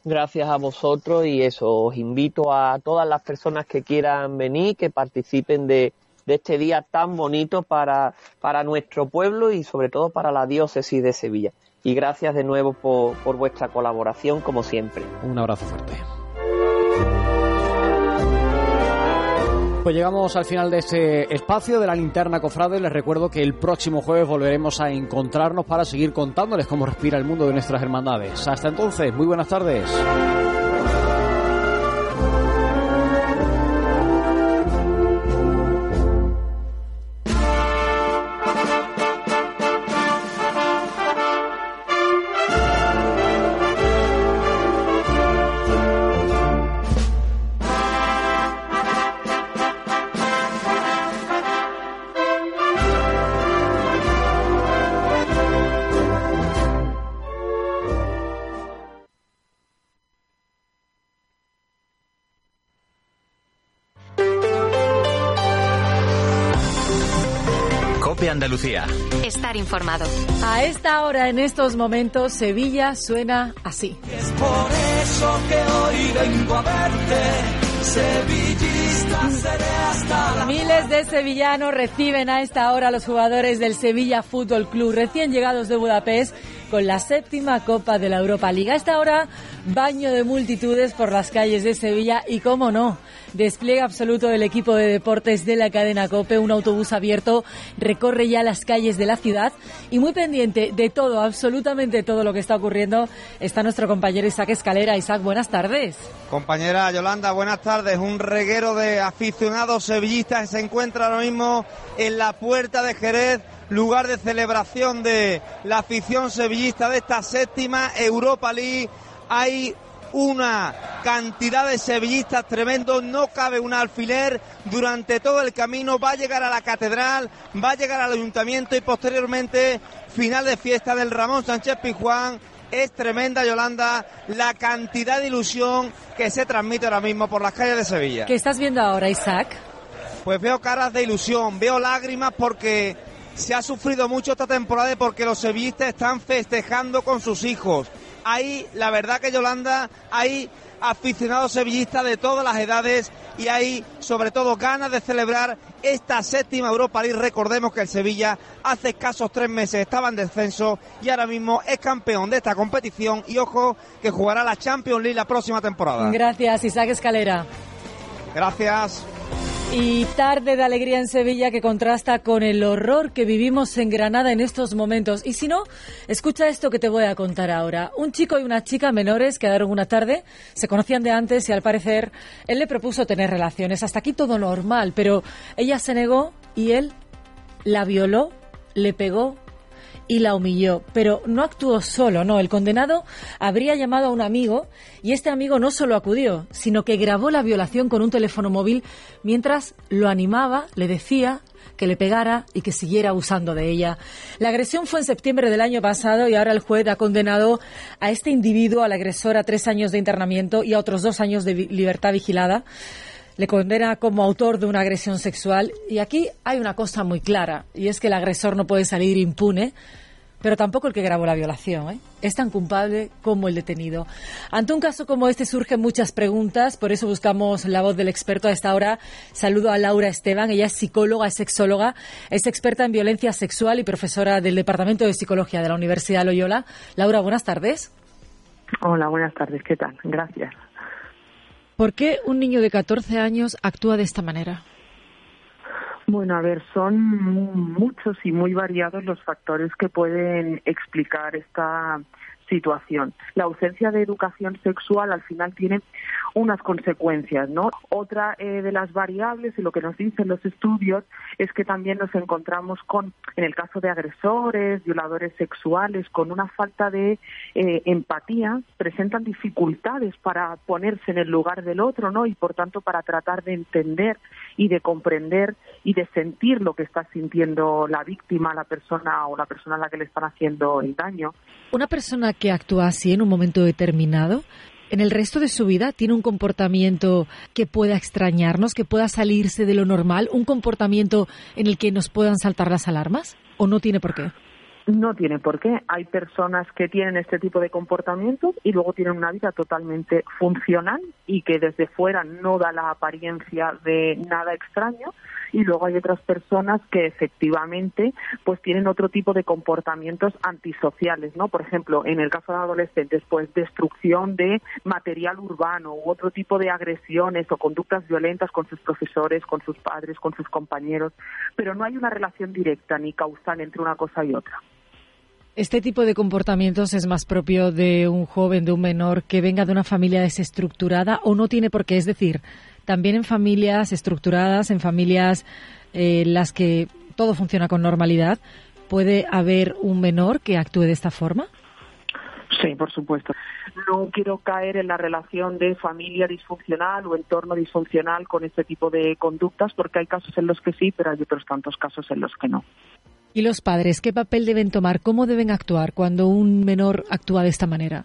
Gracias a vosotros y eso, os invito a todas las personas que quieran venir, que participen de, de este día tan bonito para, para nuestro pueblo y sobre todo para la diócesis de Sevilla y gracias de nuevo por, por vuestra colaboración como siempre. Un abrazo fuerte. Pues llegamos al final de este espacio de la linterna cofrade. Les recuerdo que el próximo jueves volveremos a encontrarnos para seguir contándoles cómo respira el mundo de nuestras hermandades. Hasta entonces, muy buenas tardes. Estar informado. A esta hora, en estos momentos, Sevilla suena así. Es por eso que hoy vengo a verte. Sevillista seré hasta la Miles de sevillanos reciben a esta hora a los jugadores del Sevilla Fútbol Club, recién llegados de Budapest con la séptima Copa de la Europa Liga. A esta hora, baño de multitudes por las calles de Sevilla y, cómo no, despliegue absoluto del equipo de deportes de la cadena COPE. Un autobús abierto recorre ya las calles de la ciudad y muy pendiente de todo, absolutamente todo lo que está ocurriendo, está nuestro compañero Isaac Escalera. Isaac, buenas tardes. Compañera Yolanda, buenas tardes. Un reguero de aficionados sevillistas se encuentra ahora mismo en la puerta de Jerez lugar de celebración de la afición sevillista de esta séptima Europa League. Hay una cantidad de sevillistas tremendo, no cabe un alfiler durante todo el camino, va a llegar a la catedral, va a llegar al ayuntamiento y posteriormente final de fiesta del Ramón Sánchez Pizjuán. Es tremenda, Yolanda, la cantidad de ilusión que se transmite ahora mismo por las calles de Sevilla. ¿Qué estás viendo ahora, Isaac? Pues veo caras de ilusión, veo lágrimas porque se ha sufrido mucho esta temporada porque los sevillistas están festejando con sus hijos. Hay, la verdad que Yolanda, hay aficionados sevillistas de todas las edades y hay sobre todo ganas de celebrar esta séptima Europa League. Recordemos que el Sevilla hace escasos tres meses estaba en descenso y ahora mismo es campeón de esta competición y ojo que jugará la Champions League la próxima temporada. Gracias, Isaac Escalera. Gracias. Y tarde de alegría en Sevilla que contrasta con el horror que vivimos en Granada en estos momentos. Y si no, escucha esto que te voy a contar ahora. Un chico y una chica menores quedaron una tarde, se conocían de antes y al parecer él le propuso tener relaciones. Hasta aquí todo normal, pero ella se negó y él la violó, le pegó y la humilló. Pero no actuó solo, no. El condenado habría llamado a un amigo y este amigo no solo acudió, sino que grabó la violación con un teléfono móvil mientras lo animaba, le decía que le pegara y que siguiera abusando de ella. La agresión fue en septiembre del año pasado y ahora el juez ha condenado a este individuo, al agresor, a tres años de internamiento y a otros dos años de libertad vigilada le condena como autor de una agresión sexual. Y aquí hay una cosa muy clara, y es que el agresor no puede salir impune, pero tampoco el que grabó la violación. ¿eh? Es tan culpable como el detenido. Ante un caso como este surgen muchas preguntas, por eso buscamos la voz del experto a esta hora. Saludo a Laura Esteban, ella es psicóloga, es sexóloga, es experta en violencia sexual y profesora del Departamento de Psicología de la Universidad Loyola. Laura, buenas tardes. Hola, buenas tardes, ¿qué tal? Gracias. ¿Por qué un niño de 14 años actúa de esta manera? Bueno, a ver, son muchos y muy variados los factores que pueden explicar esta situación. La ausencia de educación sexual al final tiene unas consecuencias, ¿no? Otra eh, de las variables y lo que nos dicen los estudios es que también nos encontramos con, en el caso de agresores, violadores sexuales, con una falta de eh, empatía, presentan dificultades para ponerse en el lugar del otro, ¿no? Y por tanto para tratar de entender y de comprender y de sentir lo que está sintiendo la víctima, la persona o la persona a la que le están haciendo el daño. Una persona que actúa así en un momento determinado, en el resto de su vida tiene un comportamiento que pueda extrañarnos, que pueda salirse de lo normal, un comportamiento en el que nos puedan saltar las alarmas, o no tiene por qué. No tiene por qué. Hay personas que tienen este tipo de comportamientos y luego tienen una vida totalmente funcional y que desde fuera no da la apariencia de nada extraño y luego hay otras personas que efectivamente pues tienen otro tipo de comportamientos antisociales, ¿no? Por ejemplo, en el caso de adolescentes, pues destrucción de material urbano u otro tipo de agresiones o conductas violentas con sus profesores, con sus padres, con sus compañeros, pero no hay una relación directa ni causal entre una cosa y otra. Este tipo de comportamientos es más propio de un joven, de un menor que venga de una familia desestructurada o no tiene por qué. Es decir, también en familias estructuradas, en familias en eh, las que todo funciona con normalidad, ¿puede haber un menor que actúe de esta forma? Sí, por supuesto. No quiero caer en la relación de familia disfuncional o entorno disfuncional con este tipo de conductas, porque hay casos en los que sí, pero hay otros tantos casos en los que no. ¿Y los padres qué papel deben tomar? ¿Cómo deben actuar cuando un menor actúa de esta manera?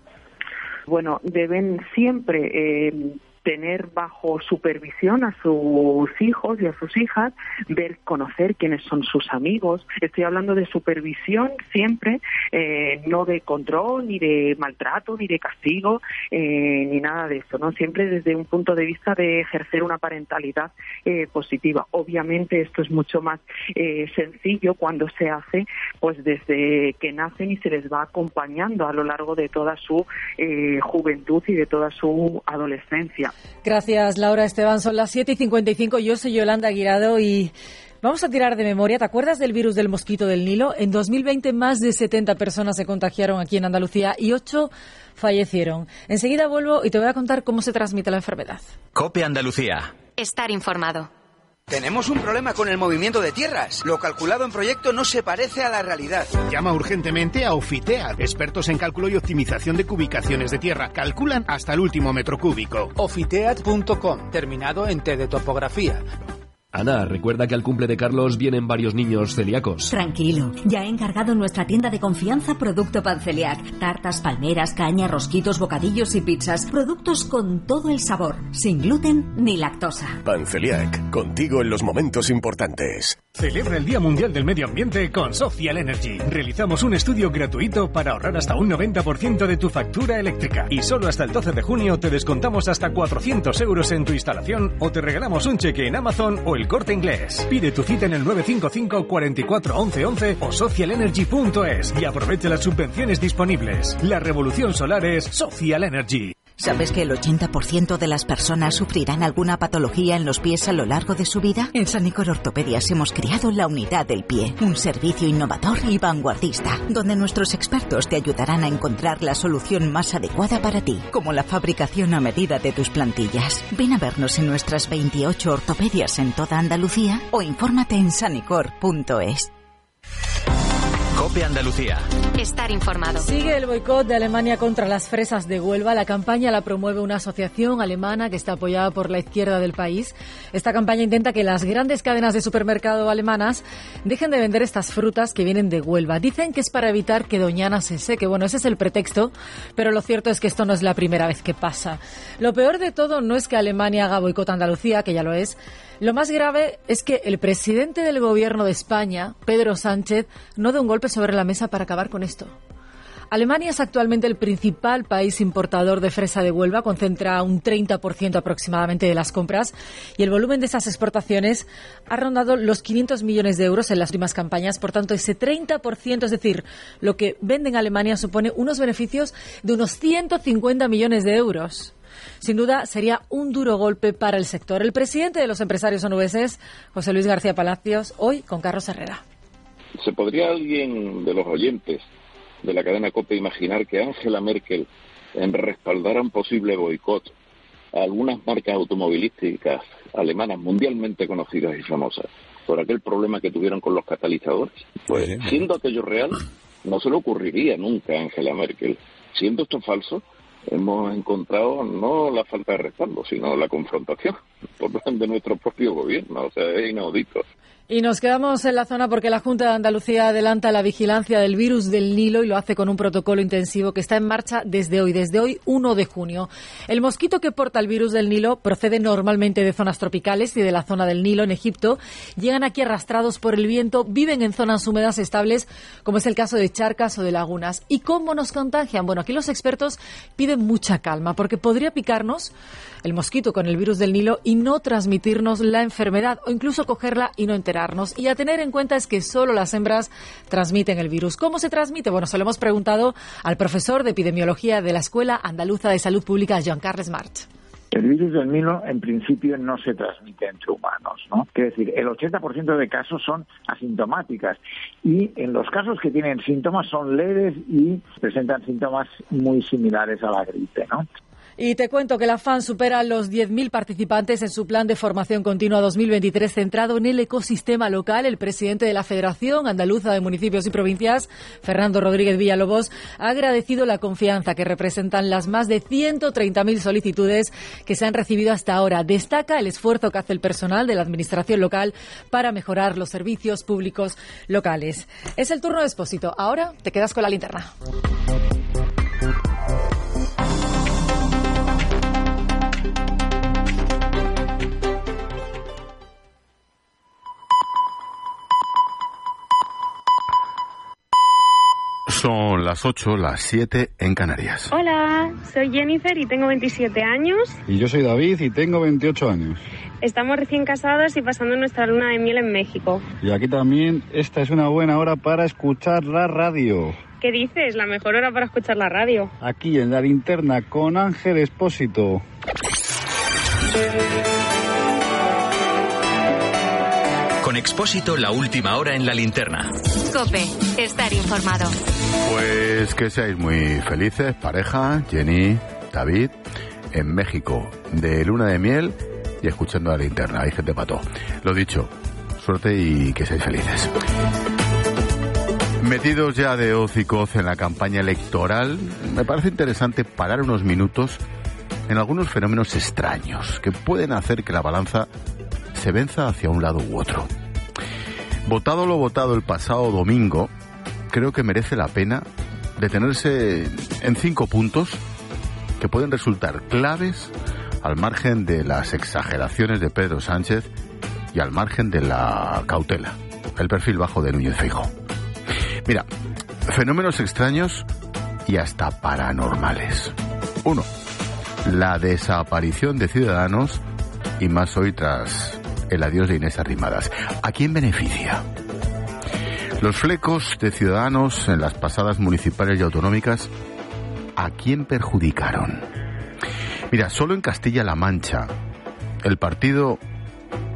Bueno, deben siempre eh, tener bajo supervisión a sus hijos y a sus hijas, ver, conocer quiénes son sus amigos. Estoy hablando de supervisión siempre, eh, no de control, ni de maltrato, ni de castigo, eh, ni nada de eso, ¿no? Siempre desde un punto de vista de ejercer una parentalidad eh, positiva. Obviamente esto es mucho más sencillo cuando se hace pues desde que nacen y se les va acompañando a lo largo de toda su juventud y de toda su adolescencia. Gracias, Laura Esteban. Son las 7 y 55. Yo soy Yolanda Aguirado y Vamos a tirar de memoria. ¿Te acuerdas del virus del mosquito del Nilo? En 2020 más de 70 personas se contagiaron aquí en Andalucía y 8 fallecieron. Enseguida vuelvo y te voy a contar cómo se transmite la enfermedad. Cope Andalucía. Estar informado. Tenemos un problema con el movimiento de tierras. Lo calculado en proyecto no se parece a la realidad. Llama urgentemente a Ofiteat, expertos en cálculo y optimización de cubicaciones de tierra. Calculan hasta el último metro cúbico. Ofiteat.com, terminado en T de topografía. Ana, recuerda que al cumple de Carlos vienen varios niños celíacos. Tranquilo, ya he encargado en nuestra tienda de confianza producto Panceliac. Tartas, palmeras, caña, rosquitos, bocadillos y pizzas. Productos con todo el sabor, sin gluten ni lactosa. Panceliac, contigo en los momentos importantes. Celebra el Día Mundial del Medio Ambiente con Social Energy. Realizamos un estudio gratuito para ahorrar hasta un 90% de tu factura eléctrica. Y solo hasta el 12 de junio te descontamos hasta 400 euros en tu instalación o te regalamos un cheque en Amazon o el corte inglés. Pide tu cita en el 955 44 11 11 o socialenergy.es y aprovecha las subvenciones disponibles. La revolución solar es Social Energy. ¿Sabes que el 80% de las personas sufrirán alguna patología en los pies a lo largo de su vida? En Sanicor Ortopedias hemos creado la unidad del pie, un servicio innovador y vanguardista, donde nuestros expertos te ayudarán a encontrar la solución más adecuada para ti, como la fabricación a medida de tus plantillas. Ven a vernos en nuestras 28 ortopedias en toda Andalucía o infórmate en sanicor.es. Cope Andalucía. Estar informado. Sigue el boicot de Alemania contra las fresas de Huelva. La campaña la promueve una asociación alemana que está apoyada por la izquierda del país. Esta campaña intenta que las grandes cadenas de supermercado alemanas dejen de vender estas frutas que vienen de Huelva. Dicen que es para evitar que Doñana se seque. Bueno, ese es el pretexto, pero lo cierto es que esto no es la primera vez que pasa. Lo peor de todo no es que Alemania haga boicot a Andalucía, que ya lo es, lo más grave es que el presidente del gobierno de España, Pedro Sánchez, no dé un golpe sobre la mesa para acabar con esto. Alemania es actualmente el principal país importador de fresa de Huelva, concentra un 30% aproximadamente de las compras y el volumen de esas exportaciones ha rondado los 500 millones de euros en las últimas campañas. Por tanto, ese 30%, es decir, lo que vende en Alemania supone unos beneficios de unos 150 millones de euros. Sin duda, sería un duro golpe para el sector. El presidente de los empresarios onubeses, José Luis García Palacios, hoy con Carlos Herrera. ¿Se podría alguien de los oyentes de la cadena COPE imaginar que Angela Merkel respaldara un posible boicot a algunas marcas automovilísticas alemanas mundialmente conocidas y famosas por aquel problema que tuvieron con los catalizadores? Pues siendo aquello real, no se le ocurriría nunca a Angela Merkel. Siendo esto falso, hemos encontrado no la falta de respaldo, sino la confrontación por parte de nuestro propio gobierno. O sea, es inaudito. Y nos quedamos en la zona porque la Junta de Andalucía adelanta la vigilancia del virus del Nilo y lo hace con un protocolo intensivo que está en marcha desde hoy, desde hoy 1 de junio. El mosquito que porta el virus del Nilo procede normalmente de zonas tropicales y de la zona del Nilo en Egipto. Llegan aquí arrastrados por el viento, viven en zonas húmedas estables, como es el caso de charcas o de lagunas. ¿Y cómo nos contagian? Bueno, aquí los expertos piden mucha calma porque podría picarnos el mosquito con el virus del Nilo y no transmitirnos la enfermedad o incluso cogerla y no enterarnos. Y a tener en cuenta es que solo las hembras transmiten el virus. ¿Cómo se transmite? Bueno, se lo hemos preguntado al profesor de epidemiología de la Escuela Andaluza de Salud Pública, Joan Carles March. El virus del Nilo en principio no se transmite entre humanos, ¿no? Quiere decir, el 80% de casos son asintomáticas y en los casos que tienen síntomas son leves y presentan síntomas muy similares a la gripe, ¿no? Y te cuento que la FAN supera los 10.000 participantes en su plan de formación continua 2023 centrado en el ecosistema local. El presidente de la Federación Andaluza de Municipios y Provincias, Fernando Rodríguez Villalobos, ha agradecido la confianza que representan las más de 130.000 solicitudes que se han recibido hasta ahora. Destaca el esfuerzo que hace el personal de la Administración local para mejorar los servicios públicos locales. Es el turno de expósito. Ahora te quedas con la linterna. Las 8, las 7 en Canarias. Hola, soy Jennifer y tengo 27 años. Y yo soy David y tengo 28 años. Estamos recién casados y pasando nuestra luna de miel en México. Y aquí también esta es una buena hora para escuchar la radio. ¿Qué dices? La mejor hora para escuchar la radio. Aquí en la linterna con Ángel Espósito. Con Expósito, la última hora en la linterna. Cope, estar informado. Pues que seáis muy felices, pareja, Jenny, David, en México, de luna de miel y escuchando la linterna. Hay gente pato. Lo dicho, suerte y que seáis felices. Metidos ya de hocicoz en la campaña electoral, me parece interesante parar unos minutos en algunos fenómenos extraños que pueden hacer que la balanza se venza hacia un lado u otro. Votado lo votado el pasado domingo, creo que merece la pena detenerse en cinco puntos que pueden resultar claves al margen de las exageraciones de Pedro Sánchez y al margen de la cautela, el perfil bajo de Núñez Feijo. Mira, fenómenos extraños y hasta paranormales. Uno, la desaparición de ciudadanos y más hoy tras el adiós de Inés Arrimadas. ¿A quién beneficia? Los flecos de ciudadanos en las pasadas municipales y autonómicas, ¿a quién perjudicaron? Mira, solo en Castilla-La Mancha, el partido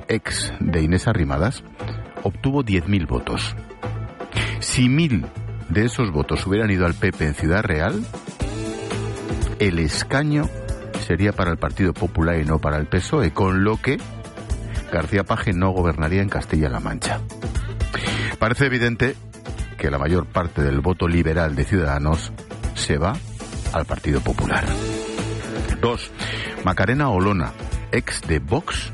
ex de Inés Arrimadas obtuvo 10.000 votos. Si mil de esos votos hubieran ido al PP en Ciudad Real, el escaño sería para el Partido Popular y no para el PSOE, con lo que García Paje no gobernaría en Castilla-La Mancha. Parece evidente que la mayor parte del voto liberal de Ciudadanos se va al Partido Popular. Dos, Macarena Olona, ex de Vox,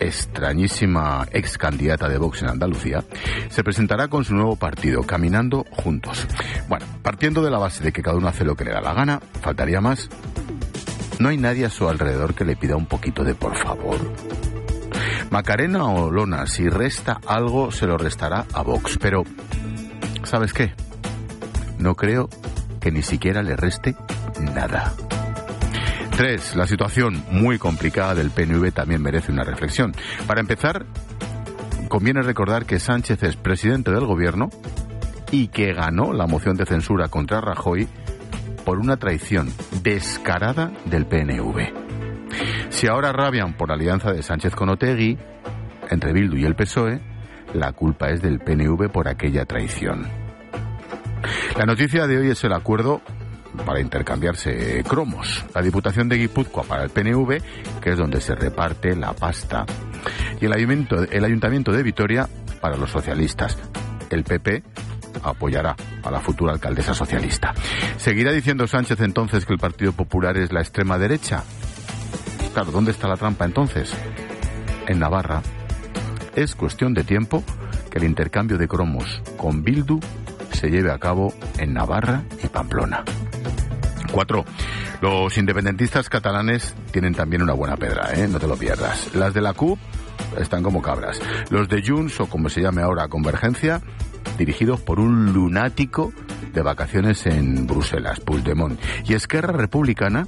extrañísima ex candidata de Vox en Andalucía, se presentará con su nuevo partido, Caminando Juntos. Bueno, partiendo de la base de que cada uno hace lo que le da la gana, faltaría más. No hay nadie a su alrededor que le pida un poquito de por favor. Macarena Olona, si resta algo, se lo restará a Vox. Pero, ¿sabes qué? No creo que ni siquiera le reste nada. Tres, la situación muy complicada del PNV también merece una reflexión. Para empezar, conviene recordar que Sánchez es presidente del gobierno y que ganó la moción de censura contra Rajoy por una traición descarada del PNV. Si ahora rabian por la alianza de Sánchez con Otegui, entre Bildu y el PSOE, la culpa es del PNV por aquella traición. La noticia de hoy es el acuerdo para intercambiarse cromos. La Diputación de Guipúzcoa para el PNV, que es donde se reparte la pasta. Y el Ayuntamiento, el ayuntamiento de Vitoria para los socialistas. El PP apoyará a la futura alcaldesa socialista. ¿Seguirá diciendo Sánchez entonces que el Partido Popular es la extrema derecha? ¿Dónde está la trampa entonces? En Navarra. Es cuestión de tiempo que el intercambio de cromos con Bildu se lleve a cabo en Navarra y Pamplona. Cuatro. Los independentistas catalanes tienen también una buena pedra, ¿eh? no te lo pierdas. Las de la CUP están como cabras. Los de Junts, o como se llame ahora, Convergencia, dirigidos por un lunático de vacaciones en Bruselas, Puigdemont. Y Esquerra Republicana,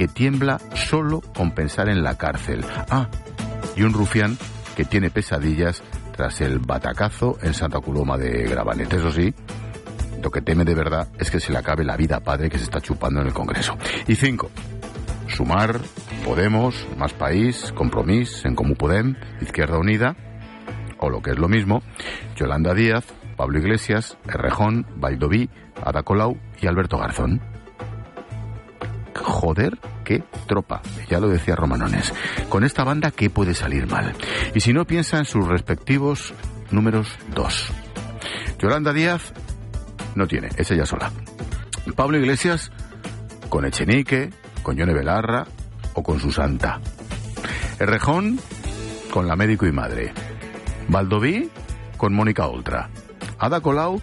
que tiembla solo con pensar en la cárcel. Ah, y un rufián que tiene pesadillas tras el batacazo en Santa Coloma de Gravanet. Eso sí, lo que teme de verdad es que se le acabe la vida padre que se está chupando en el Congreso. Y cinco, Sumar, Podemos, Más País, Compromís, En Comú Podem, Izquierda Unida, o lo que es lo mismo, Yolanda Díaz, Pablo Iglesias, Errejón, Valdoví, Ada Colau y Alberto Garzón joder, qué tropa. Ya lo decía Romanones. Con esta banda, ¿qué puede salir mal? Y si no piensa en sus respectivos números dos. Yolanda Díaz no tiene, es ella sola. Pablo Iglesias con Echenique, con Yone Belarra o con su santa. Errejón con la médico y madre. Valdoví con Mónica Oltra. Ada Colau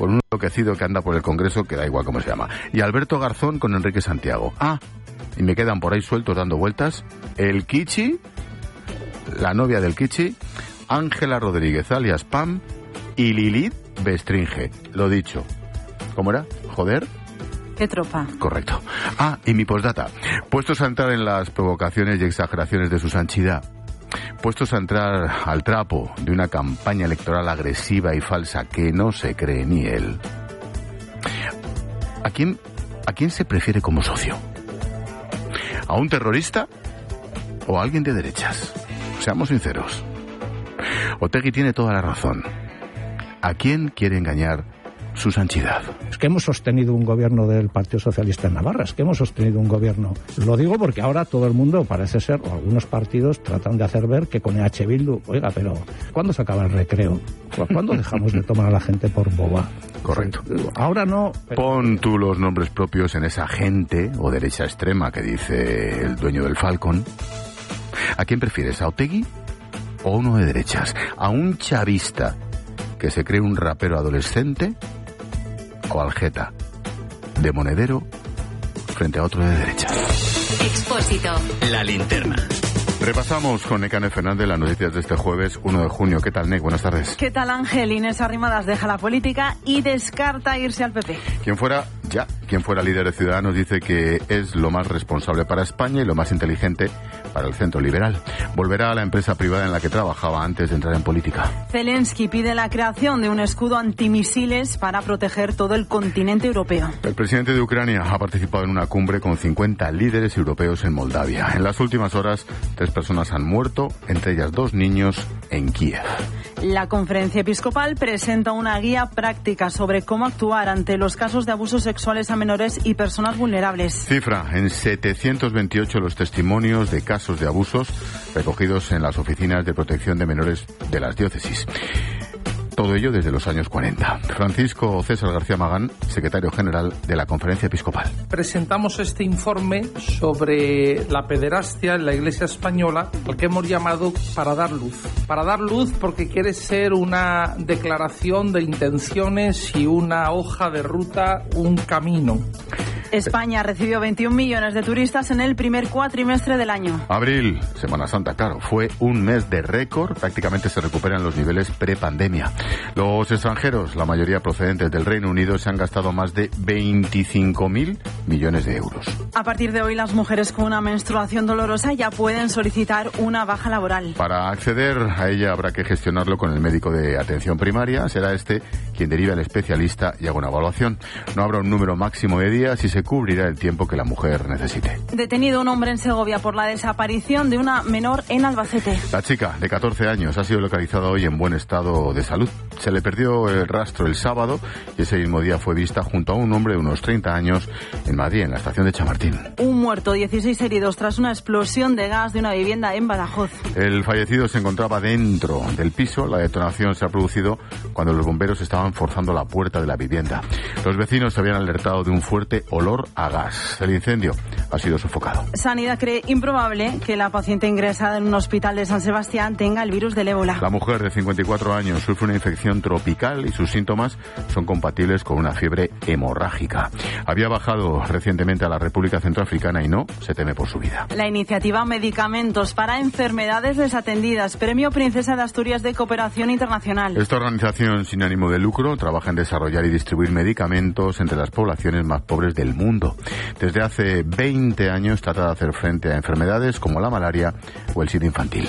con un enloquecido que anda por el Congreso, que da igual cómo se llama. Y Alberto Garzón con Enrique Santiago. Ah, y me quedan por ahí sueltos dando vueltas. El Kichi, la novia del Kichi, Ángela Rodríguez alias Pam y Lilith Bestringe. Lo dicho. ¿Cómo era? joder. ¿Qué tropa? Correcto. Ah, y mi postdata. Puestos a entrar en las provocaciones y exageraciones de su sanchidad, puestos a entrar al trapo de una campaña electoral agresiva y falsa que no se cree ni él, ¿a quién, a quién se prefiere como socio? ¿A un terrorista o a alguien de derechas? Seamos sinceros. Otegui tiene toda la razón. ¿A quién quiere engañar su sanchidad? Es que hemos sostenido un gobierno del Partido Socialista en Navarra, es que hemos sostenido un gobierno. Lo digo porque ahora todo el mundo parece ser, o algunos partidos tratan de hacer ver que con EH Bildu, oiga, pero ¿cuándo se acaba el recreo? ¿Cuándo dejamos de tomar a la gente por boba? Correcto. Ahora no. Pon tú los nombres propios en esa gente o derecha extrema que dice el dueño del Falcon. ¿A quién prefieres? ¿A Otegui o uno de derechas? ¿A un chavista que se cree un rapero adolescente? ¿O al Jeta de monedero frente a otro de derechas? Expósito. La linterna. Repasamos con Necane Fernández las noticias de este jueves 1 de junio. ¿Qué tal, Nec? Buenas tardes. ¿Qué tal, Ángel? Inés Arrimadas deja la política y descarta irse al PP. Quien fuera, ya, quien fuera líder de Ciudadanos dice que es lo más responsable para España y lo más inteligente para el centro liberal. Volverá a la empresa privada en la que trabajaba antes de entrar en política. Zelensky pide la creación de un escudo antimisiles para proteger todo el continente europeo. El presidente de Ucrania ha participado en una cumbre con 50 líderes europeos en Moldavia. En las últimas horas, tres personas han muerto, entre ellas dos niños, en Kiev. La conferencia episcopal presenta una guía práctica sobre cómo actuar ante los casos de abusos sexuales a menores y personas vulnerables. Cifra en 728 los testimonios de casos de abusos recogidos en las oficinas de protección de menores de las diócesis. Todo ello desde los años 40. Francisco César García Magán, secretario general de la Conferencia Episcopal. Presentamos este informe sobre la pederastia en la Iglesia Española, al que hemos llamado para dar luz. Para dar luz porque quiere ser una declaración de intenciones y una hoja de ruta, un camino. España recibió 21 millones de turistas en el primer cuatrimestre del año. Abril, Semana Santa, claro, fue un mes de récord, prácticamente se recuperan los niveles prepandemia. Los extranjeros, la mayoría procedentes del Reino Unido, se han gastado más de 25.000 millones de euros. A partir de hoy, las mujeres con una menstruación dolorosa ya pueden solicitar una baja laboral. Para acceder a ella habrá que gestionarlo con el médico de atención primaria. Será este quien derive al especialista y haga una evaluación. No habrá un número máximo de días y se cubrirá el tiempo que la mujer necesite. Detenido un hombre en Segovia por la desaparición de una menor en Albacete. La chica, de 14 años, ha sido localizada hoy en buen estado de salud. Se le perdió el rastro el sábado y ese mismo día fue vista junto a un hombre de unos 30 años en Madrid, en la estación de Chamartín. Un muerto, 16 heridos tras una explosión de gas de una vivienda en Badajoz. El fallecido se encontraba dentro del piso. La detonación se ha producido cuando los bomberos estaban forzando la puerta de la vivienda. Los vecinos se habían alertado de un fuerte olor a gas. El incendio ha sido sofocado. Sanidad cree improbable que la paciente ingresada en un hospital de San Sebastián tenga el virus del ébola. La mujer de 54 años sufre una infección tropical y sus síntomas son compatibles con una fiebre hemorrágica. Había bajado recientemente a la República Centroafricana y no se teme por su vida. La iniciativa Medicamentos para Enfermedades Desatendidas, Premio Princesa de Asturias de Cooperación Internacional. Esta organización sin ánimo de lucro trabaja en desarrollar y distribuir medicamentos entre las poblaciones más pobres del mundo. Desde hace 20 años trata de hacer frente a enfermedades como la malaria o el sida infantil.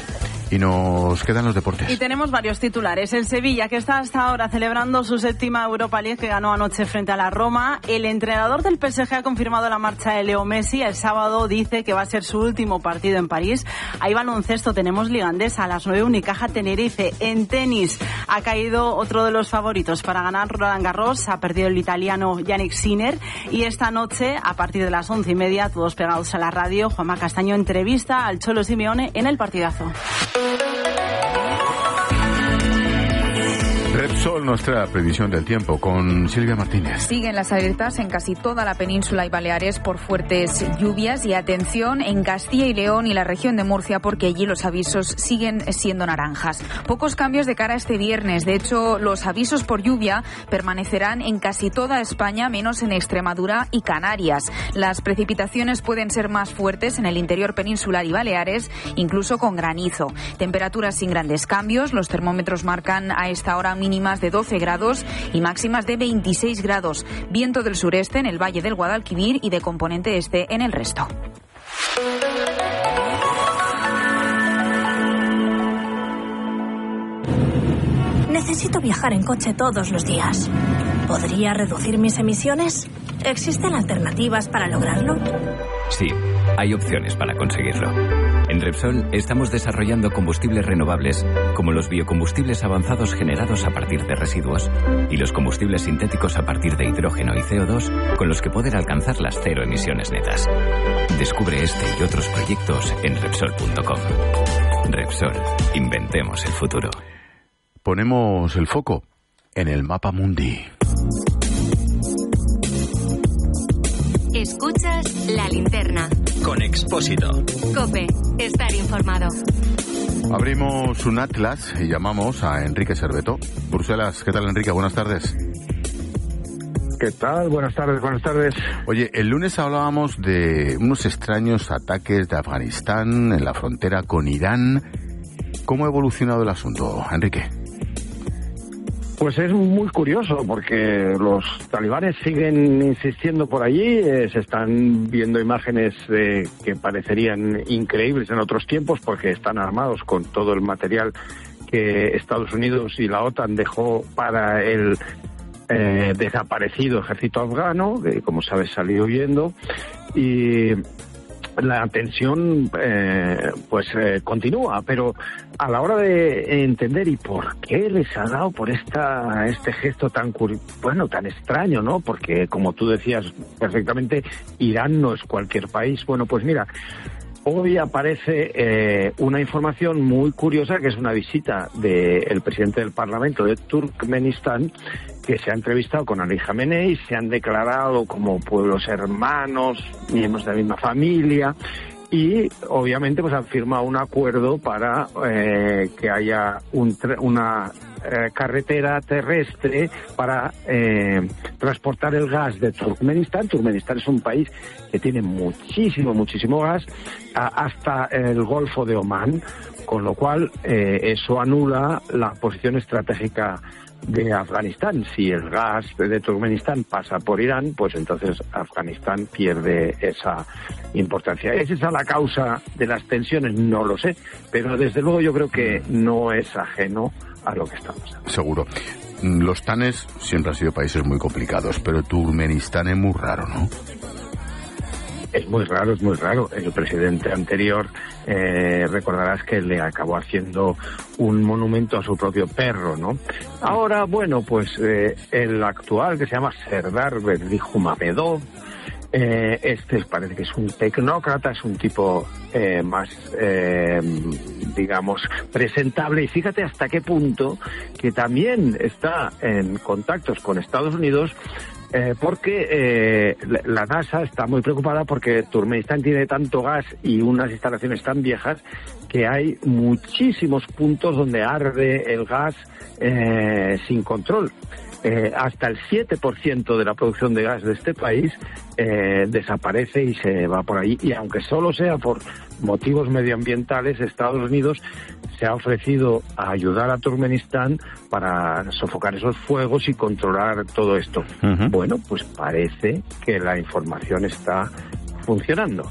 Y nos quedan los deportes. Y tenemos varios titulares. El Sevilla, que está hasta ahora celebrando su séptima Europa League, que ganó anoche frente a la Roma. El entrenador del PSG ha confirmado la marcha de Leo Messi. El sábado dice que va a ser su último partido en París. Ahí baloncesto, tenemos ligandesa a las 9 Unicaja Tenerife. En tenis ha caído otro de los favoritos para ganar Roland Garros. Ha perdido el italiano Yannick Sinner. Y esta noche, a partir de las once y media, todos pegados a la radio, Juanma Castaño entrevista al Cholo Simeone en el partidazo. Repsol nos trae la previsión del tiempo con Silvia Martínez. Siguen las alertas en casi toda la península y Baleares por fuertes lluvias y atención en Castilla y León y la región de Murcia porque allí los avisos siguen siendo naranjas. Pocos cambios de cara a este viernes. De hecho, los avisos por lluvia permanecerán en casi toda España, menos en Extremadura y Canarias. Las precipitaciones pueden ser más fuertes en el interior peninsular y Baleares, incluso con granizo. Temperaturas sin grandes cambios. Los termómetros marcan a esta hora mínima mínimas de 12 grados y máximas de 26 grados. Viento del sureste en el valle del Guadalquivir y de componente este en el resto. Necesito viajar en coche todos los días. ¿Podría reducir mis emisiones? ¿Existen alternativas para lograrlo? Sí, hay opciones para conseguirlo. En Repsol estamos desarrollando combustibles renovables, como los biocombustibles avanzados generados a partir de residuos y los combustibles sintéticos a partir de hidrógeno y CO2, con los que poder alcanzar las cero emisiones netas. Descubre este y otros proyectos en Repsol.com. Repsol, inventemos el futuro. Ponemos el foco en el mapa mundi. Escuchas la linterna. Con Expósito. Cope, estar informado. Abrimos un atlas y llamamos a Enrique Serveto. Bruselas, ¿qué tal Enrique? Buenas tardes. ¿Qué tal? Buenas tardes, buenas tardes. Oye, el lunes hablábamos de unos extraños ataques de Afganistán en la frontera con Irán. ¿Cómo ha evolucionado el asunto, Enrique? Pues es muy curioso porque los talibanes siguen insistiendo por allí, eh, se están viendo imágenes que parecerían increíbles en otros tiempos porque están armados con todo el material que Estados Unidos y la OTAN dejó para el eh, desaparecido ejército afgano, que como sabes salió huyendo, y la tensión eh, pues eh, continúa, pero a la hora de entender y por qué les ha dado por esta este gesto tan bueno tan extraño, ¿no? Porque como tú decías perfectamente, Irán no es cualquier país. Bueno, pues mira, Hoy aparece eh, una información muy curiosa que es una visita del presidente del Parlamento de Turkmenistán que se ha entrevistado con Ali Khamenei, se han declarado como pueblos hermanos, miembros de la misma familia y obviamente pues han firmado un acuerdo para eh, que haya un una eh, carretera terrestre para eh, transportar el gas de Turkmenistán. Turkmenistán es un país que tiene muchísimo, muchísimo gas hasta el Golfo de Omán, con lo cual eh, eso anula la posición estratégica de Afganistán. Si el gas de Turkmenistán pasa por Irán, pues entonces Afganistán pierde esa importancia. ¿Es esa la causa de las tensiones? No lo sé, pero desde luego yo creo que no es ajeno a lo que estamos. Seguro. Los tanes siempre han sido países muy complicados, pero Turkmenistán es muy raro, ¿no? Es muy raro, es muy raro. El presidente anterior, eh, recordarás que le acabó haciendo un monumento a su propio perro, ¿no? Ahora, bueno, pues eh, el actual, que se llama Serdar Berdikhumamedov, eh, este parece que es un tecnócrata, es un tipo eh, más, digamos, presentable. Y fíjate hasta qué punto que también está en contactos con Estados Unidos eh, porque eh, la NASA está muy preocupada porque Turkmenistán tiene tanto gas y unas instalaciones tan viejas que hay muchísimos puntos donde arde el gas eh, sin control. Eh, hasta el 7% de la producción de gas de este país eh, desaparece y se va por ahí. Y aunque solo sea por motivos medioambientales, Estados Unidos se ha ofrecido a ayudar a Turkmenistán para sofocar esos fuegos y controlar todo esto. Bueno, pues parece que la información está funcionando.